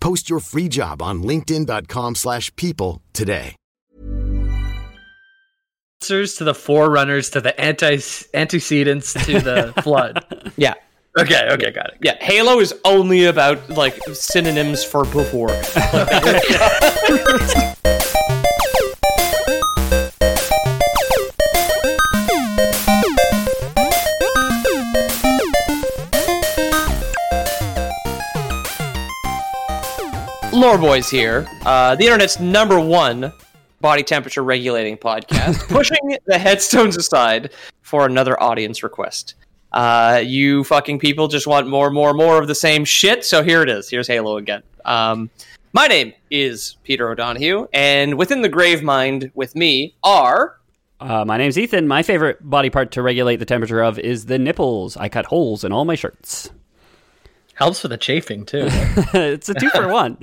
Post your free job on linkedin.com/people slash people today. Answers to the forerunners to the anti antecedents to the flood. yeah. Okay, okay, got it. Yeah, Halo is only about like synonyms for before. Lore Boys here, uh, the internet's number one body temperature regulating podcast, pushing the headstones aside for another audience request. Uh, you fucking people just want more, more, more of the same shit. So here it is. Here's Halo again. Um, my name is Peter O'Donohue, and within the Gravemind with me are. Uh, my name's Ethan. My favorite body part to regulate the temperature of is the nipples. I cut holes in all my shirts. Helps with the chafing too. it's a two for one.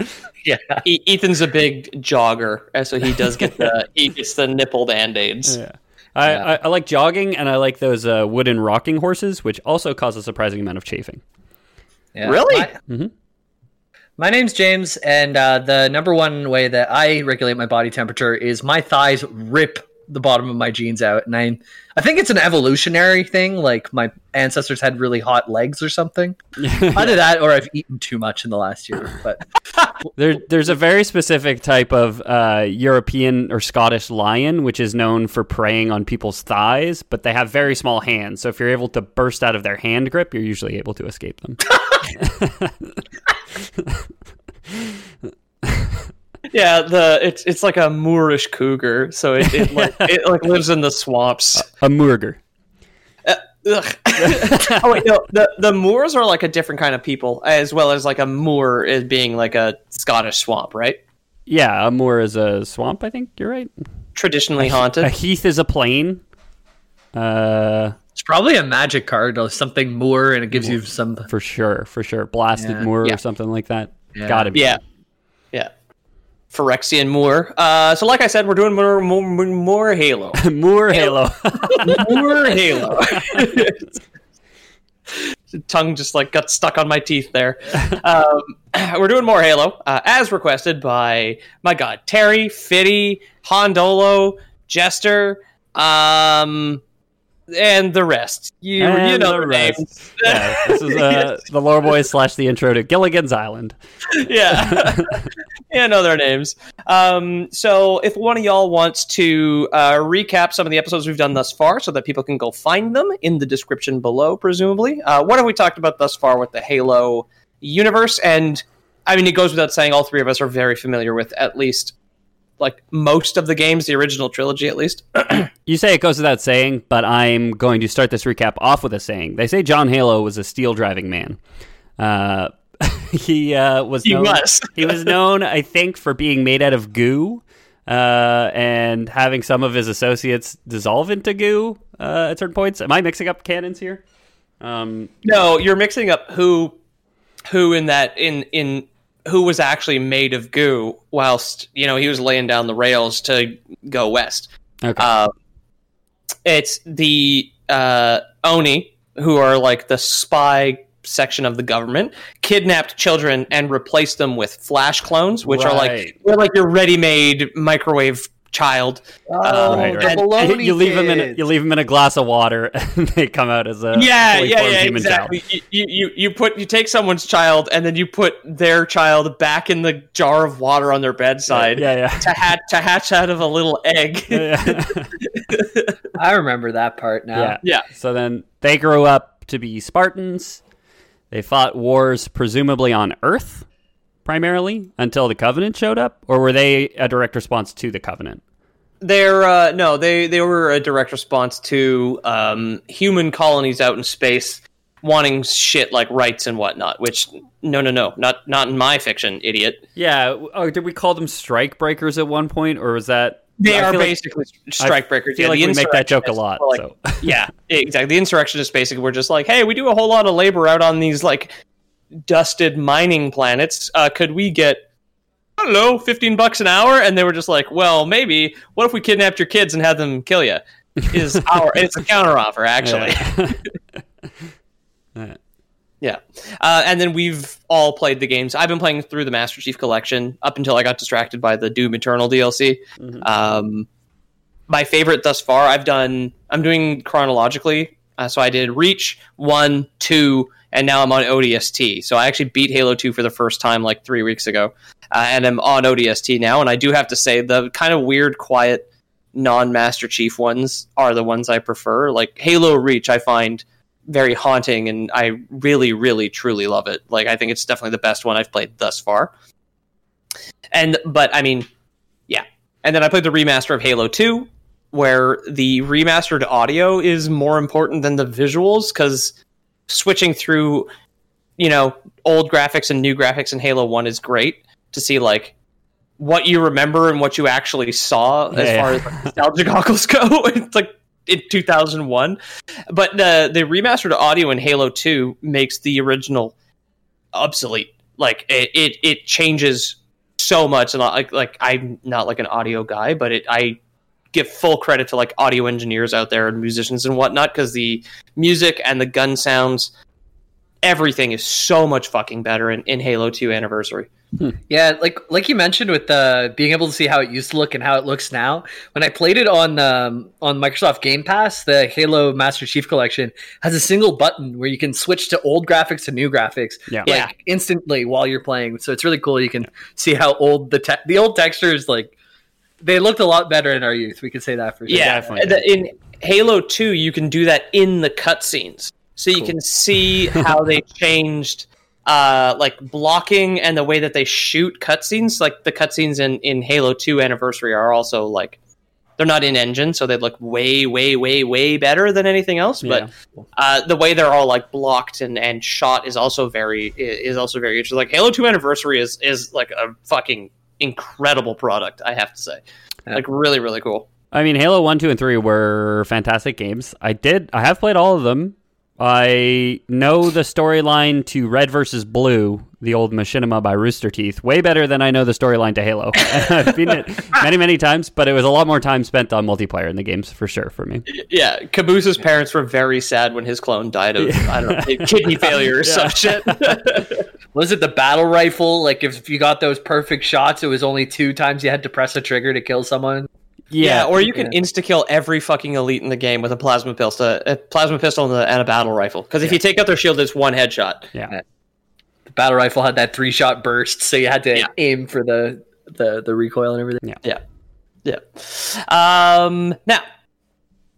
yeah. E- Ethan's a big jogger, so he does get the he gets the nipple band aids. Yeah. I, I, I, like jogging, and I like those uh, wooden rocking horses, which also cause a surprising amount of chafing. Yeah. Really? My, mm-hmm. my name's James, and uh, the number one way that I regulate my body temperature is my thighs rip the bottom of my jeans out, and I I think it's an evolutionary thing. Like my ancestors had really hot legs or something. Either that, or I've eaten too much in the last year. But there, there's a very specific type of uh, European or Scottish lion which is known for preying on people's thighs, but they have very small hands. So if you're able to burst out of their hand grip, you're usually able to escape them. Yeah, the it's it's like a Moorish cougar, so it, it like it like lives in the swamps. A, a Moorger. Uh, oh wait, no, the the Moors are like a different kind of people, as well as like a Moor is being like a Scottish swamp, right? Yeah, a moor is a swamp. I think you're right. Traditionally haunted. A heath is a plain. Uh, it's probably a magic card or something moor, and it gives you some for sure, for sure, blasted Yeah. moor Yeah. or something like that. Yeah. Got to be. Yeah, yeah. Phyrexian Moor. Uh, so like I said, we're doing more more, more Halo. more Halo. more Halo. Tongue just like got stuck on my teeth there. Um, we're doing more Halo, uh, as requested by my God Terry, Fitty, Hondolo, Jester, um, and the rest. You you know the names. yeah, this is uh, the lore boys slash the intro to Gilligan's Island. yeah. yeah, know their names. Um, so if one of y'all wants to uh, recap some of the episodes we've done thus far so that people can go find them in the description below, presumably. Uh, what have we talked about thus far with the Halo universe? And I mean, it goes without saying, all three of us are very familiar with at least like most of the games, the original trilogy at least. You say it goes without saying, but I'm going to start this recap off with a saying. They say John Halo was a steel driving man. Uh, he uh, was He known, was. he was known, I think, for being made out of goo uh, and having some of his associates dissolve into goo uh, at certain points. Am I mixing up canons here? Um, no, you're mixing up who who in that in in who was actually made of goo whilst you know he was laying down the rails to go west. okay. Uh, it's the uh, Oni, who are like the spy section of the government, kidnapped children and replaced them with flash clones, which are like they're like your ready-made microwave child. Oh, um, Right, right. baloney you leave them in a, you leave them in a glass of water, and they come out as a yeah, fully yeah, formed yeah, human exactly. child. You, you you put you take someone's child and then you put their child back in the jar of water on their bedside Yeah, yeah. to hatch to hatch out of a little egg. yeah. I remember that part now. Yeah. Yeah. So then they grow up to be Spartans. They fought wars presumably on Earth primarily until the Covenant showed up, or were they a direct response to the Covenant? They're uh, no, they they were a direct response to um, human colonies out in space wanting shit like rights and whatnot. Which no, no, no, not not in my fiction, idiot. Yeah. Oh, did we call them strike breakers at one point, or was that? They I are feel like- basically strike breakers. I feel yeah, like we make that joke a lot. like- so. yeah, exactly. The insurrectionists basically were just like, hey, we do a whole lot of labor out on these like dusted mining planets. Uh, could we get I don't know, fifteen bucks an hour? And they were just like, well, maybe. What if we kidnapped your kids and had them kill you? Is our it's a counteroffer actually. Yeah. Yeah. Uh, and then we've all played the games. I've been playing through the Master Chief Collection up until I got distracted by the Doom Eternal DLC. Um, my favorite thus far, I've done, I'm doing chronologically. Uh, so I did Reach, 1, 2, and now I'm on ODST. So I actually beat Halo 2 for the first time like three weeks ago. Uh, and I'm on ODST now. And I do have to say, the kind of weird, quiet, non Master Chief ones are the ones I prefer. Like Halo Reach, I find very haunting and I really, really, truly love it. Like I think it's definitely the best one I've played thus far. And but I mean, yeah. And then I played the remaster of Halo 2, where the remastered audio is more important than the visuals, because switching through, you know, old graphics and new graphics in Halo 1 is great to see like what you remember and what you actually saw as Yeah. far as like, nostalgia goggles go. it's like in 2001 but the the remastered audio in Halo 2 makes the original obsolete. Like it it, it changes so much and like like I'm not like an audio guy, but it I give full credit to like audio engineers out there and musicians and whatnot because the music and the gun sounds everything is so much fucking better in, in Halo 2 anniversary. Yeah, like like you mentioned with the being able to see how it used to look and how it looks now. When I played it on um, on Microsoft Game Pass, the Halo Master Chief Collection has a single button where you can switch to old graphics to new graphics, Yeah. like Yeah. instantly while you're playing. So it's really cool. You can see how old the te- the old textures like they looked a lot better in our youth. We could say that for sure. Yeah, definitely in Halo 2, you can do that in the cutscenes. So you can see how they changed uh, like blocking and the way that they shoot cutscenes. Like the cutscenes in, in Halo 2 Anniversary are also like they're not in engine, so they look way, way, way, way better than anything else. But uh, the way they're all like blocked and, and shot is also very is also very interesting. Like Halo 2 Anniversary is is like a fucking incredible product, I have to say. Like really, really cool. I mean, Halo 1, 2, and 3 were fantastic games. I did, I have played all of them. I know the storyline to Red versus Blue, the old machinima by Rooster Teeth, way better than I know the storyline to Halo. I've it many, many times, but it was a lot more time spent on multiplayer in the games for sure for me. Yeah, Cabooses' parents were very sad when his clone died of I don't know kidney failure or some shit. Was it the battle rifle? Like if you got those perfect shots, it was only two times you had to press a trigger to kill someone. Yeah, or you can insta kill every fucking elite in the game with a plasma pistol, a plasma pistol and a, and a battle rifle. Because if you take out their shield, it's one headshot. yeah. The battle rifle had that three shot burst, so you had to Yeah. aim for the, the the recoil and everything. Yeah, yeah. Um, now,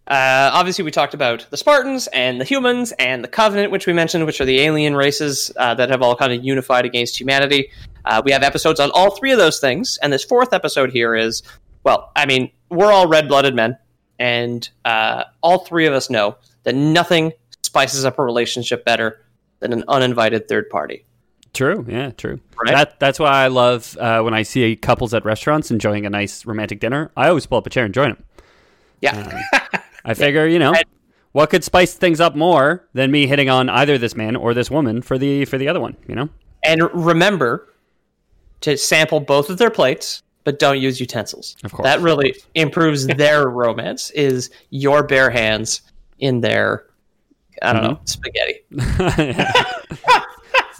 uh, obviously, we talked about the Spartans and the humans and the Covenant, which we mentioned, which are the alien races uh, that have all kind of unified against humanity. Uh, we have episodes on all three of those things, and this fourth episode here is, well, I mean, we're all red-blooded men, and uh, all three of us know that nothing spices up a relationship better than an uninvited third party. True. Yeah, true. Right? That that's why I love uh, when I see couples at restaurants enjoying a nice romantic dinner. I always pull up a chair and join them. Yeah. I figure, you know, what could spice things up more than me hitting on either this man or this woman for the for the other one, you know? And remember to sample both of their plates, but don't use utensils. Of course. That really improves their romance is your bare hands in their I don't know, mm-hmm. spaghetti.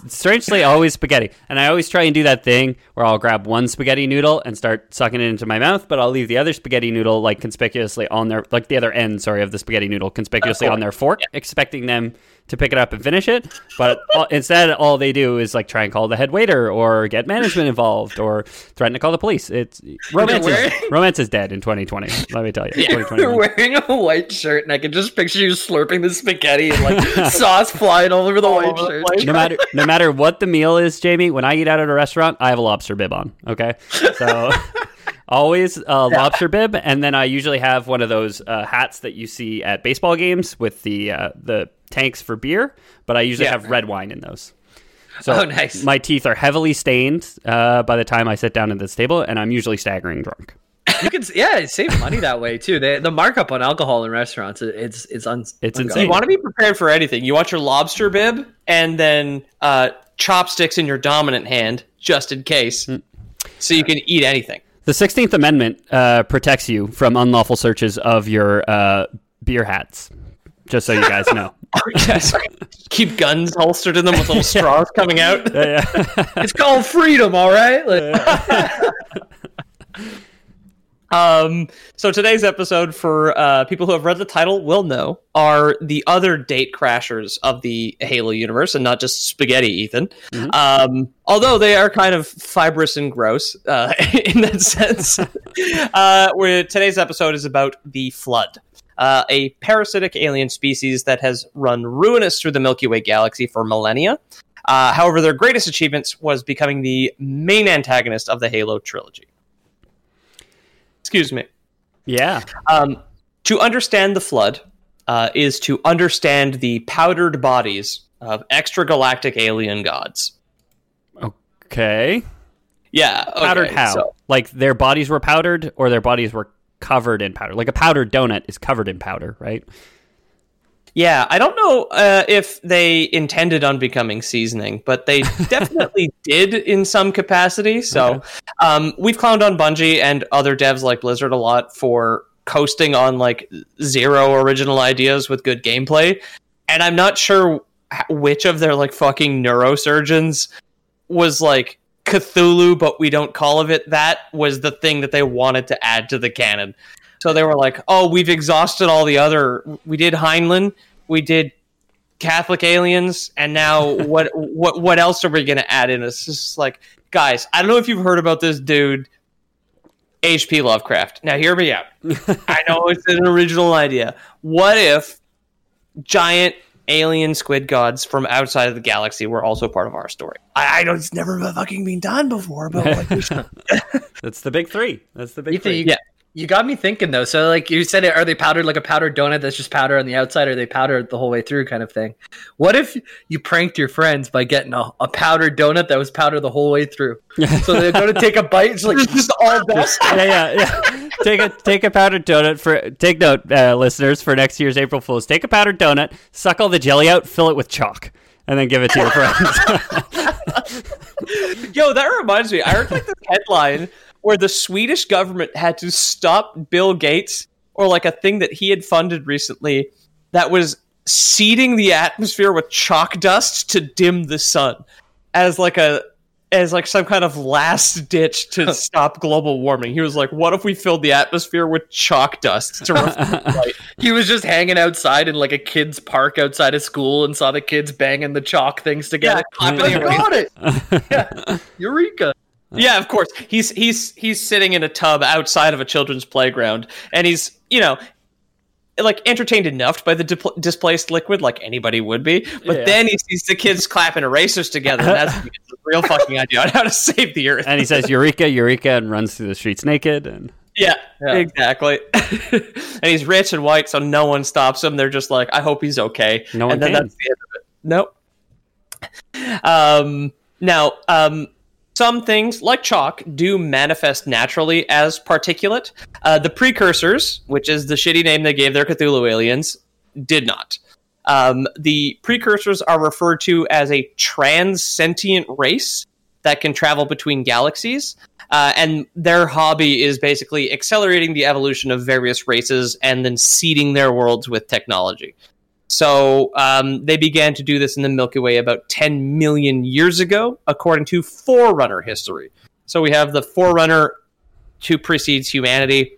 Strangely, always spaghetti. And I always try and do that thing where I'll grab one spaghetti noodle and start sucking it into my mouth, but I'll leave the other spaghetti noodle like conspicuously on their like the other end, sorry, of the spaghetti noodle conspicuously uh, on their fork, expecting them to pick it up and finish it. But all, instead, all they do is like try and call the head waiter or get management involved or threaten to call the police. It's romance. Is, romance is dead in 2020. Let me tell you. You're wearing a white shirt, and I can just picture you slurping the spaghetti and like sauce flying all over the white over shirt. place. no matter no matter what the meal is, Jamie, when I eat out at a restaurant, I have a lobster bib on. Okay, so Always a lobster bib, and then I usually have one of those uh, hats that you see at baseball games with the uh, the tanks for beer. But I usually Yeah. have red wine in those. So Oh, nice. my teeth are heavily stained uh, by the time I sit down at this table, and I'm usually staggering drunk. You can yeah save money that way too. They, the markup on alcohol in restaurants it's it's un, It's ungodly. insane. You want to be prepared for anything. You want your lobster bib and then uh, chopsticks in your dominant hand, just in case, so you can eat anything. The Sixteenth Amendment uh, protects you from unlawful searches of your uh, beer hats. Just so you guys know. Yes. Keep guns holstered in them with little straws coming out. Yeah, yeah. It's called freedom, all right. Like, Um, so today's episode, for uh, people who have read the title, will know, are the other date crashers of the Halo universe, and not just spaghetti, Ethan. Um, although they are kind of fibrous and gross uh, in that sense. uh, where today's episode is about the Flood. Uh, a parasitic alien species that has run ruinous through the Milky Way galaxy for millennia. Uh, however, their greatest achievements was becoming the main antagonist of the Halo trilogy. Excuse me. yeah. Um, to understand the flood uh, is to understand the powdered bodies of extragalactic alien gods. Okay. Yeah, okay, Powdered how? so- Like their bodies were powdered, or their bodies were covered in powder. Like a powdered donut is covered in powder, right? Yeah, I don't know uh, if they intended on becoming seasoning, but they definitely did in some capacity. So um, we've clowned on Bungie and other devs like Blizzard a lot for coasting on like zero original ideas with good gameplay, and I'm not sure which of their like fucking neurosurgeons was like Cthulhu, but we don't call of it that was the thing that they wanted to add to the canon. So they were like, "Oh, we've exhausted all the other. We did Heinlein, we did Catholic aliens, and now what? what? What else are we going to add in?" It's just like, guys, I don't know if you've heard about this dude, H.P. Lovecraft. Now, hear me out. I know it's an original idea. What if giant alien squid gods from outside of the galaxy were also part of our story? I, I know it's never fucking been done before, but like, should That's the big three. That's the big Ethan, three. you, Yeah. You got me thinking though. So like you said, are they powdered like a powdered donut that's just powder on the outside, or are they powdered the whole way through, kind of thing? What if you pranked your friends by getting a, a powdered donut that was powdered the whole way through? so they go to take a bite, it's like just all dust. yeah, yeah, yeah. Take a take a powdered donut for take note, uh, listeners, for next year's April Fools. Take a powdered donut, suck all the jelly out, fill it with chalk, and then give it to your friends. Yo, that reminds me. I heard like this headline where the Swedish government had to stop Bill Gates or like a thing that he had funded recently that was seeding the atmosphere with chalk dust to dim the sun as like a as like some kind of last ditch to stop global warming. He was like, "What if we filled the atmosphere with chalk dust to reflect light?" He was just hanging outside in like a kids' park outside of school and saw the kids banging the chalk things together. clapping Like, got it. Yeah. Eureka. Yeah, of course. He's he's he's sitting in a tub outside of a children's playground, and he's you know like entertained enough by the dipl- displaced liquid, like anybody would be. But Yeah. then he sees the kids clapping erasers together, and that's when he gets a real fucking idea on how to save the earth. and he says Eureka, Eureka, and runs through the streets naked. And yeah, Yeah. exactly. and he's rich and white, so no one stops him. They're just like, I hope he's okay. No one and then can. that's the end of it. Nope. Um, now, um, some things like chalk do manifest naturally as particulate. Uh, the precursors, which is the shitty name they gave their Cthulhu aliens, did not. Um, the precursors are referred to as a transcendent race that can travel between galaxies. Uh, and their hobby is basically accelerating the evolution of various races and then seeding their worlds with technology. So um, they began to do this in the Milky Way about 10 million years ago, according to Forerunner history. So we have the Forerunner who precedes humanity,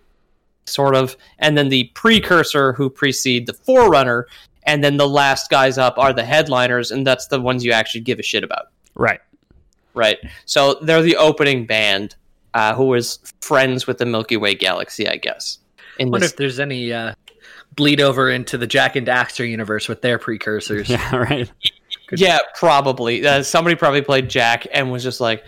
sort of, and then the precursor who precede the Forerunner, and then the last guys up are the headliners, and that's the ones you actually give a shit about, right, right? So they're the opening band uh, who was friends with the Milky Way galaxy, I guess. In wonder this if there's any uh, bleed over into the Jak and Daxter universe with their precursors. yeah, right. Yeah, probably. Uh, somebody probably played Jak and was just like,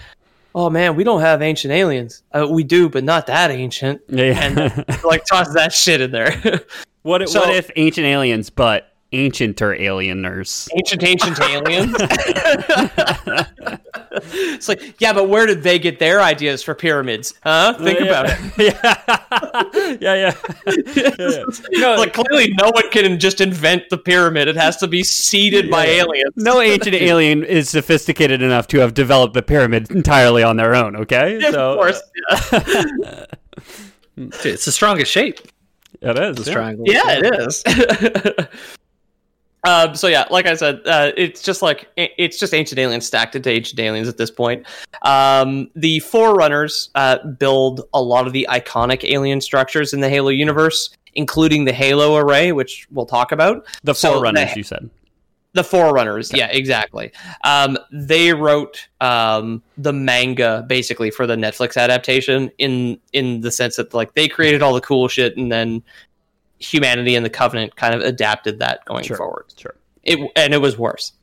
"Oh man, we don't have ancient aliens. Uh, we do, but not that ancient." Yeah. And like toss that shit in there. what, So- what if ancient aliens, but ancienter alieners? ancient, ancient aliens. it's like, yeah, but where did they get their ideas for pyramids? Huh? Think about it. it. yeah, yeah, yeah. yeah. No, Like clearly, no one can just invent the pyramid. It has to be seeded by aliens. no ancient alien is sophisticated enough to have developed the pyramid entirely on their own. Okay, so, of course. Uh, Dude, it's the strongest shape. it is. This yeah. triangle. Yeah, it is. Um, so yeah, like I said, uh, it's just like it's just ancient aliens stacked into ancient aliens at this point. Um, the Forerunners uh, build a lot of the iconic alien structures in the Halo universe, including the Halo array, which we'll talk about. The So forerunners, the- you said. The Forerunners, yeah, exactly. Um, they wrote um, the manga basically for the Netflix adaptation in in the sense that like they created all the cool shit, and then humanity and the Covenant kind of adapted that going Sure. forward. Sure. It and it was worse.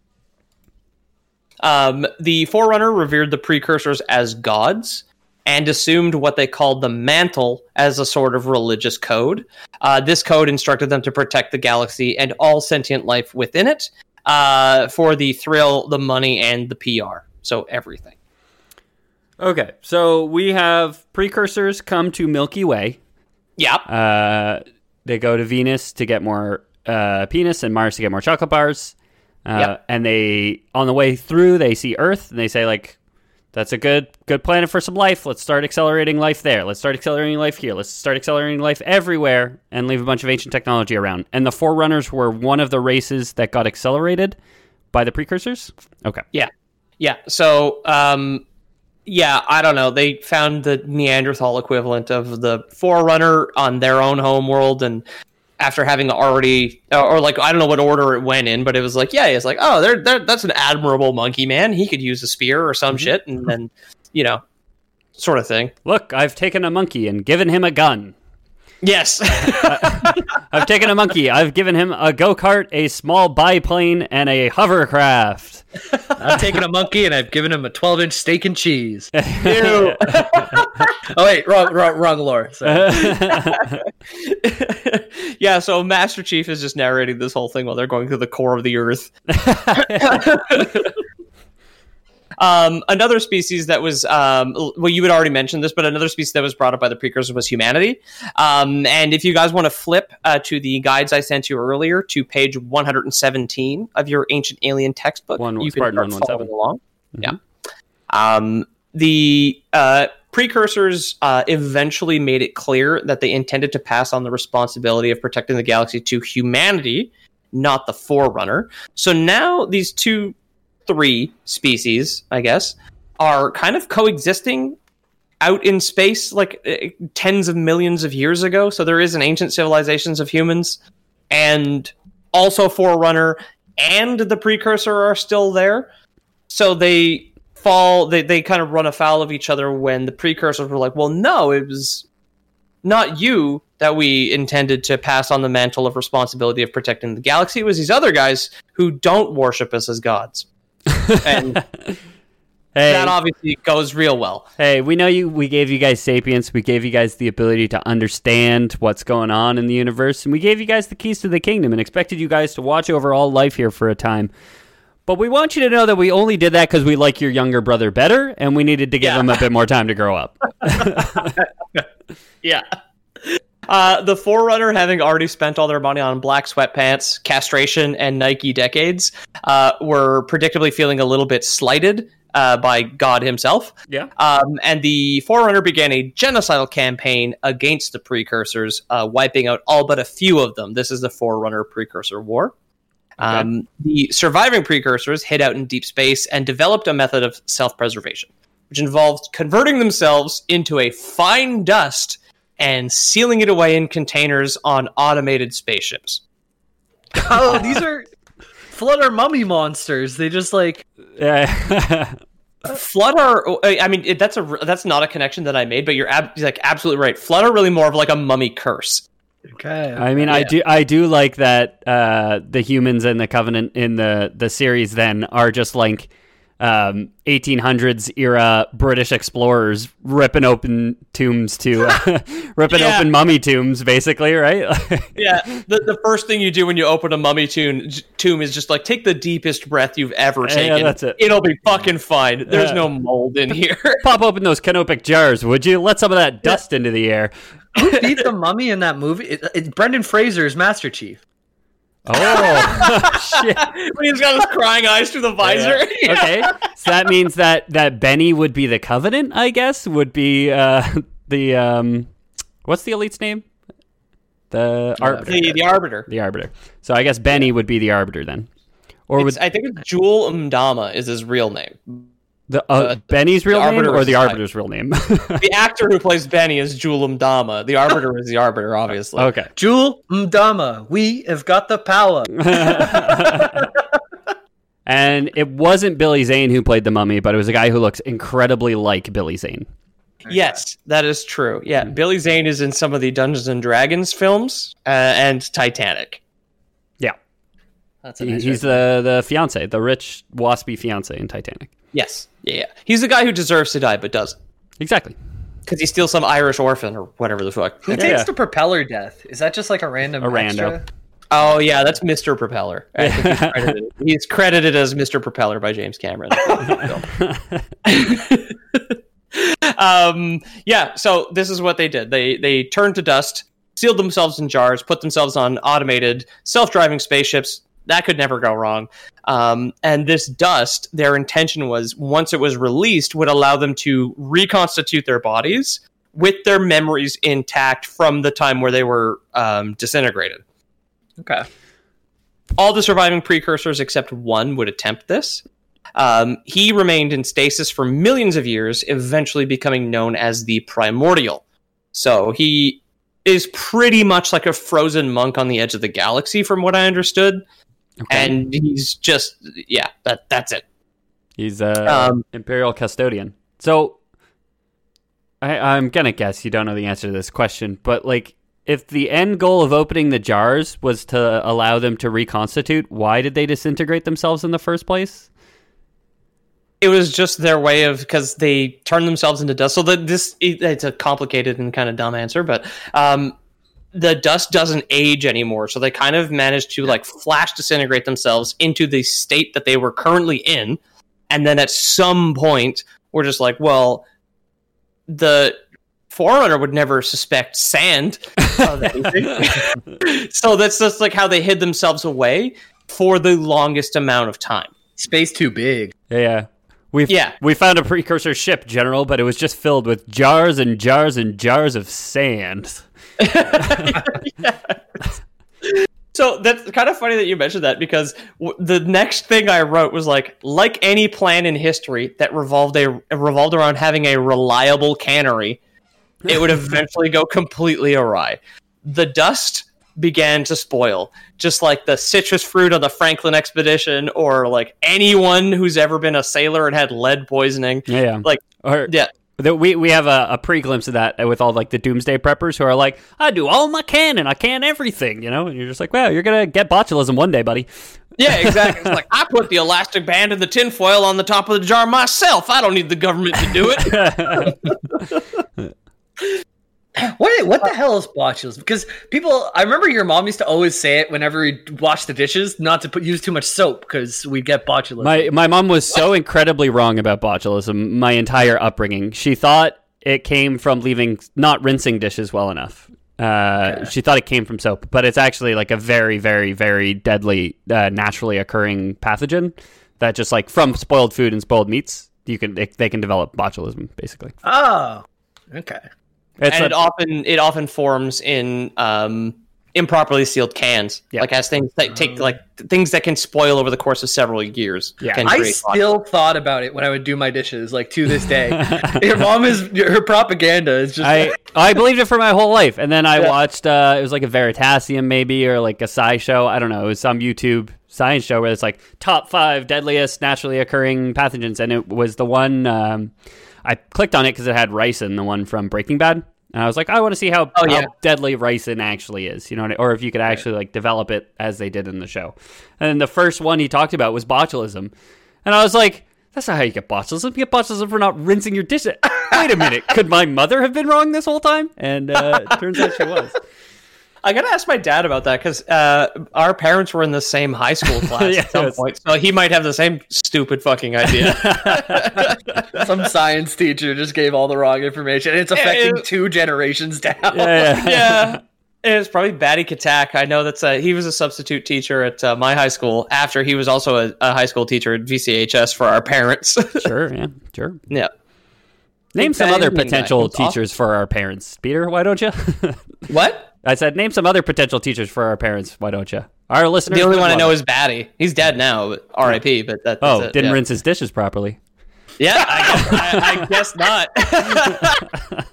Um, the Forerunner revered the precursors as gods and assumed what they called the mantle as a sort of religious code. Uh, this code instructed them to protect the galaxy and all sentient life within it uh, for the thrill, the money, and the PR. So everything. Okay, so we have precursors come to Milky Way. Yeah. Uh, they go to Venus to get more uh, penis and Mars to get more chocolate bars. Uh, Yep. And they, on the way through, they see Earth and they say like, "That's a good good planet for some life. Let's start accelerating life there. Let's start accelerating life here. Let's start accelerating life everywhere, and leave a bunch of ancient technology around." And the Forerunners were one of the races that got accelerated by the precursors. Okay. Yeah. Yeah. So, um, yeah, I don't know. They found the Neanderthal equivalent of the Forerunner on their own homeworld, and after having already, or, like, I don't know what order it went in, but it was like, yeah, it's like, oh, they're, they're, that's an admirable monkey man. He could use a spear or some mm-hmm. shit, and then, you know, sort of thing. Look, I've taken a monkey and given him a gun. Yes. I've taken a monkey. I've given him a go kart, a small biplane, and a hovercraft. I've taken a monkey and I've given him a 12 inch steak and cheese. Ew. Oh wait, wrong, wrong, wrong lore. Yeah, so Master Chief is just narrating this whole thing while they're going through the core of the Earth. Um, another species that was, um, well, you had already mentioned this, but another species that was brought up by the precursor was humanity. Um, and if you guys want to flip uh, to the guides I sent you earlier to page 117 of your Ancient Alien textbook, One- you can start following along. Yeah. Um, the uh, precursors uh, eventually made it clear that they intended to pass on the responsibility of protecting the galaxy to humanity, not the Forerunner. So now these two, three species, I guess, are kind of coexisting out in space like uh, tens of millions of years ago. So there is an ancient civilizations of humans and also Forerunner and the precursor are still there. So they fall they, they kind of run afoul of each other when the precursors were like, well no, it was not you that we intended to pass on the mantle of responsibility of protecting the galaxy. It was these other guys who don't worship us as gods. And Hey, that obviously goes real well. hey, we know you. We gave you guys sapience. We gave you guys the ability to understand what's going on in the universe, and we gave you guys the keys to the kingdom, and expected you guys to watch over all life here for a time. But we want you to know that we only did that because we like your younger brother better, and we needed to give Yeah. him a bit more time to grow up. Yeah. Uh, the Forerunner, having already spent all their money on black sweatpants, castration, and Nike decades, uh, were predictably feeling a little bit slighted uh, by God himself. Yeah. Um, and the Forerunner began a genocidal campaign against the precursors, uh, wiping out all but a few of them. This is the Forerunner Precursor War. Um, the surviving precursors hid out in deep space and developed a method of self preservation, which involved converting themselves into a fine dust and sealing it away in containers on automated spaceships. oh, these are flutter mummy monsters. They just like Yeah. Flood are, I mean, it, that's a that's not a connection that I made, but you're ab- like absolutely right. Flood are really more of like a mummy curse. okay. I mean, I do, I do like that uh, the humans and the Covenant in the the series then are just like um, 1800s era British explorers ripping open tombs to uh, ripping Yeah. open mummy tombs, basically, right? Yeah, the, the first thing you do when you open a mummy tomb, tomb is just like take the deepest breath you've ever taken. Yeah, taken. that's it. It'll be fucking fine. There's Yeah. no mold in here. Pop open those canopic jars, would you? Let some of that dust into the air. Who beat the mummy in that movie? It, it's Brendan Fraser's Master Chief. Oh, shit. when he's got his crying eyes through the visor. Yeah. Okay, so that means that that Benny would be the Covenant, I guess. Would be uh, the um, what's the elite's name? The arbiter. The, the arbiter. The arbiter. So I guess Benny would be the arbiter then, or would I think it's Jul 'Mdama is his real name. The uh, Benny's real the name arbiter or the his arbiter's real name? The actor who plays Benny is Jul 'Mdama. The arbiter is the arbiter, obviously. okay. Jul 'Mdama, we have got the power. And it wasn't Billy Zane who played the mummy, but it was a guy who looks incredibly like Billy Zane. Yes, that is true. Yeah, Billy Zane is in some of the Dungeons and Dragons films uh, and Titanic. Yeah, That's a nice he's the the fiance, the rich waspy fiance in Titanic. Yes, yeah, yeah. He's the guy who deserves to die but doesn't Exactly. because he steals some Irish orphan or whatever the fuck. Who Yeah. takes the propeller death? Is that just like a random A rando. extra? Oh yeah, that's Mr. Propeller. He's, credited, he's credited as Mr. Propeller by James Cameron. um, yeah, so this is what they did. They they turned to dust, sealed themselves in jars, put themselves on automated self-driving spaceships. That could never go wrong. Um, and this dust, their intention was once it was released, would allow them to reconstitute their bodies with their memories intact from the time where they were um, disintegrated Okay. all the surviving precursors except one would attempt this. Um, he remained in stasis for millions of years, eventually becoming known as the Primordial. So he is pretty much like a frozen monk on the edge of the galaxy, from what I understood. And he's just, yeah, that that's it. He's a Um, imperial custodian. So I, I'm gonna guess you don't know the answer to this question, but like, if the end goal of opening the jars was to allow them to reconstitute, why did they disintegrate themselves in the first place? It was just their way of because they turned themselves into dust. So that this it- it's a complicated and kind of dumb answer, but um, the dust doesn't age anymore. So they kind of managed to like flash disintegrate themselves into the state that they were currently in, and then at some point we're just like, well, the Forerunner would never suspect sand so that's just like how they hid themselves away for the longest amount of time. Space too big. Yeah. We Yeah. we found a precursor ship, General, but it was just filled with jars and jars and jars of sand. So that's kind of funny that you mentioned that because w- the next thing I wrote was like, like any plan in history that revolved a revolved around having a reliable cannery, it would eventually go completely awry. The dust began to spoil, just like the citrus fruit on the Franklin expedition, or like anyone who's ever been a sailor and had lead poisoning. Yeah, yeah. Like, Or yeah, that we we have a, a pre glimpse of that with all like the doomsday preppers who are like, I do all my canning, I can everything, you know, and you're just like, wow, you're gonna get botulism one day, buddy. yeah, exactly. It's like I put the elastic band and the tinfoil on the top of the jar myself. I don't need the government to do it. What what the hell is botulism? Because people, I remember your mom used to always say it whenever we wash the dishes, not to put use too much soap because we'd get botulism. My my mom was so incredibly wrong about botulism my entire upbringing. She thought it came from leaving not rinsing dishes well enough. Uh, She thought it came from soap, but it's actually like a very, very, very deadly, uh, naturally occurring pathogen that just like from spoiled food and spoiled meats, you can they, they can develop botulism basically. oh, okay. It's and a- it often it often forms in um, improperly sealed cans, Yeah. like as things that take like things that can spoil over the course of several years. Yeah. can I create still thought about it when I would do my dishes, like to this day. your mom is her propaganda is just I I believed it for my whole life, and then I Yeah. watched uh, it was like a Veritasium maybe or like a SciShow. I don't know. It was some YouTube science show where it's like top five deadliest naturally occurring pathogens, and it was the one um, I clicked on it because it had ricin, the one from Breaking Bad. And I was like, I want to see how, Oh, yeah. how deadly ricin actually is, you know, or if you could actually like develop it as they did in the show. And the first one he talked about was botulism, and I was like, That's not how you get botulism. You get botulism for not rinsing your dishes. Wait a minute. Could my mother have been wrong this whole time? And uh, turns out she was. I gotta ask my dad about that because uh, our parents were in the same high school class at some point, so he might have the same stupid fucking idea. Some science teacher just gave all the wrong information. It's affecting it- two generations down. Yeah, yeah. yeah, it's probably Batty Katak. I know that's a, he was a substitute teacher at uh, my high school. After he was also a, a high school teacher at VCHS for our parents. Sure, yeah, sure. yeah. Name some other potential That's awesome. teachers for our parents. Peter, why don't you? What? I said, name some other potential teachers for our parents. Why don't you? Our listeners. The only one I know it. is Batty. He's dead now, but R.I.P. But that, that's Oh, it, didn't yeah. rinse his dishes properly. Yeah, I guess, I, I guess not.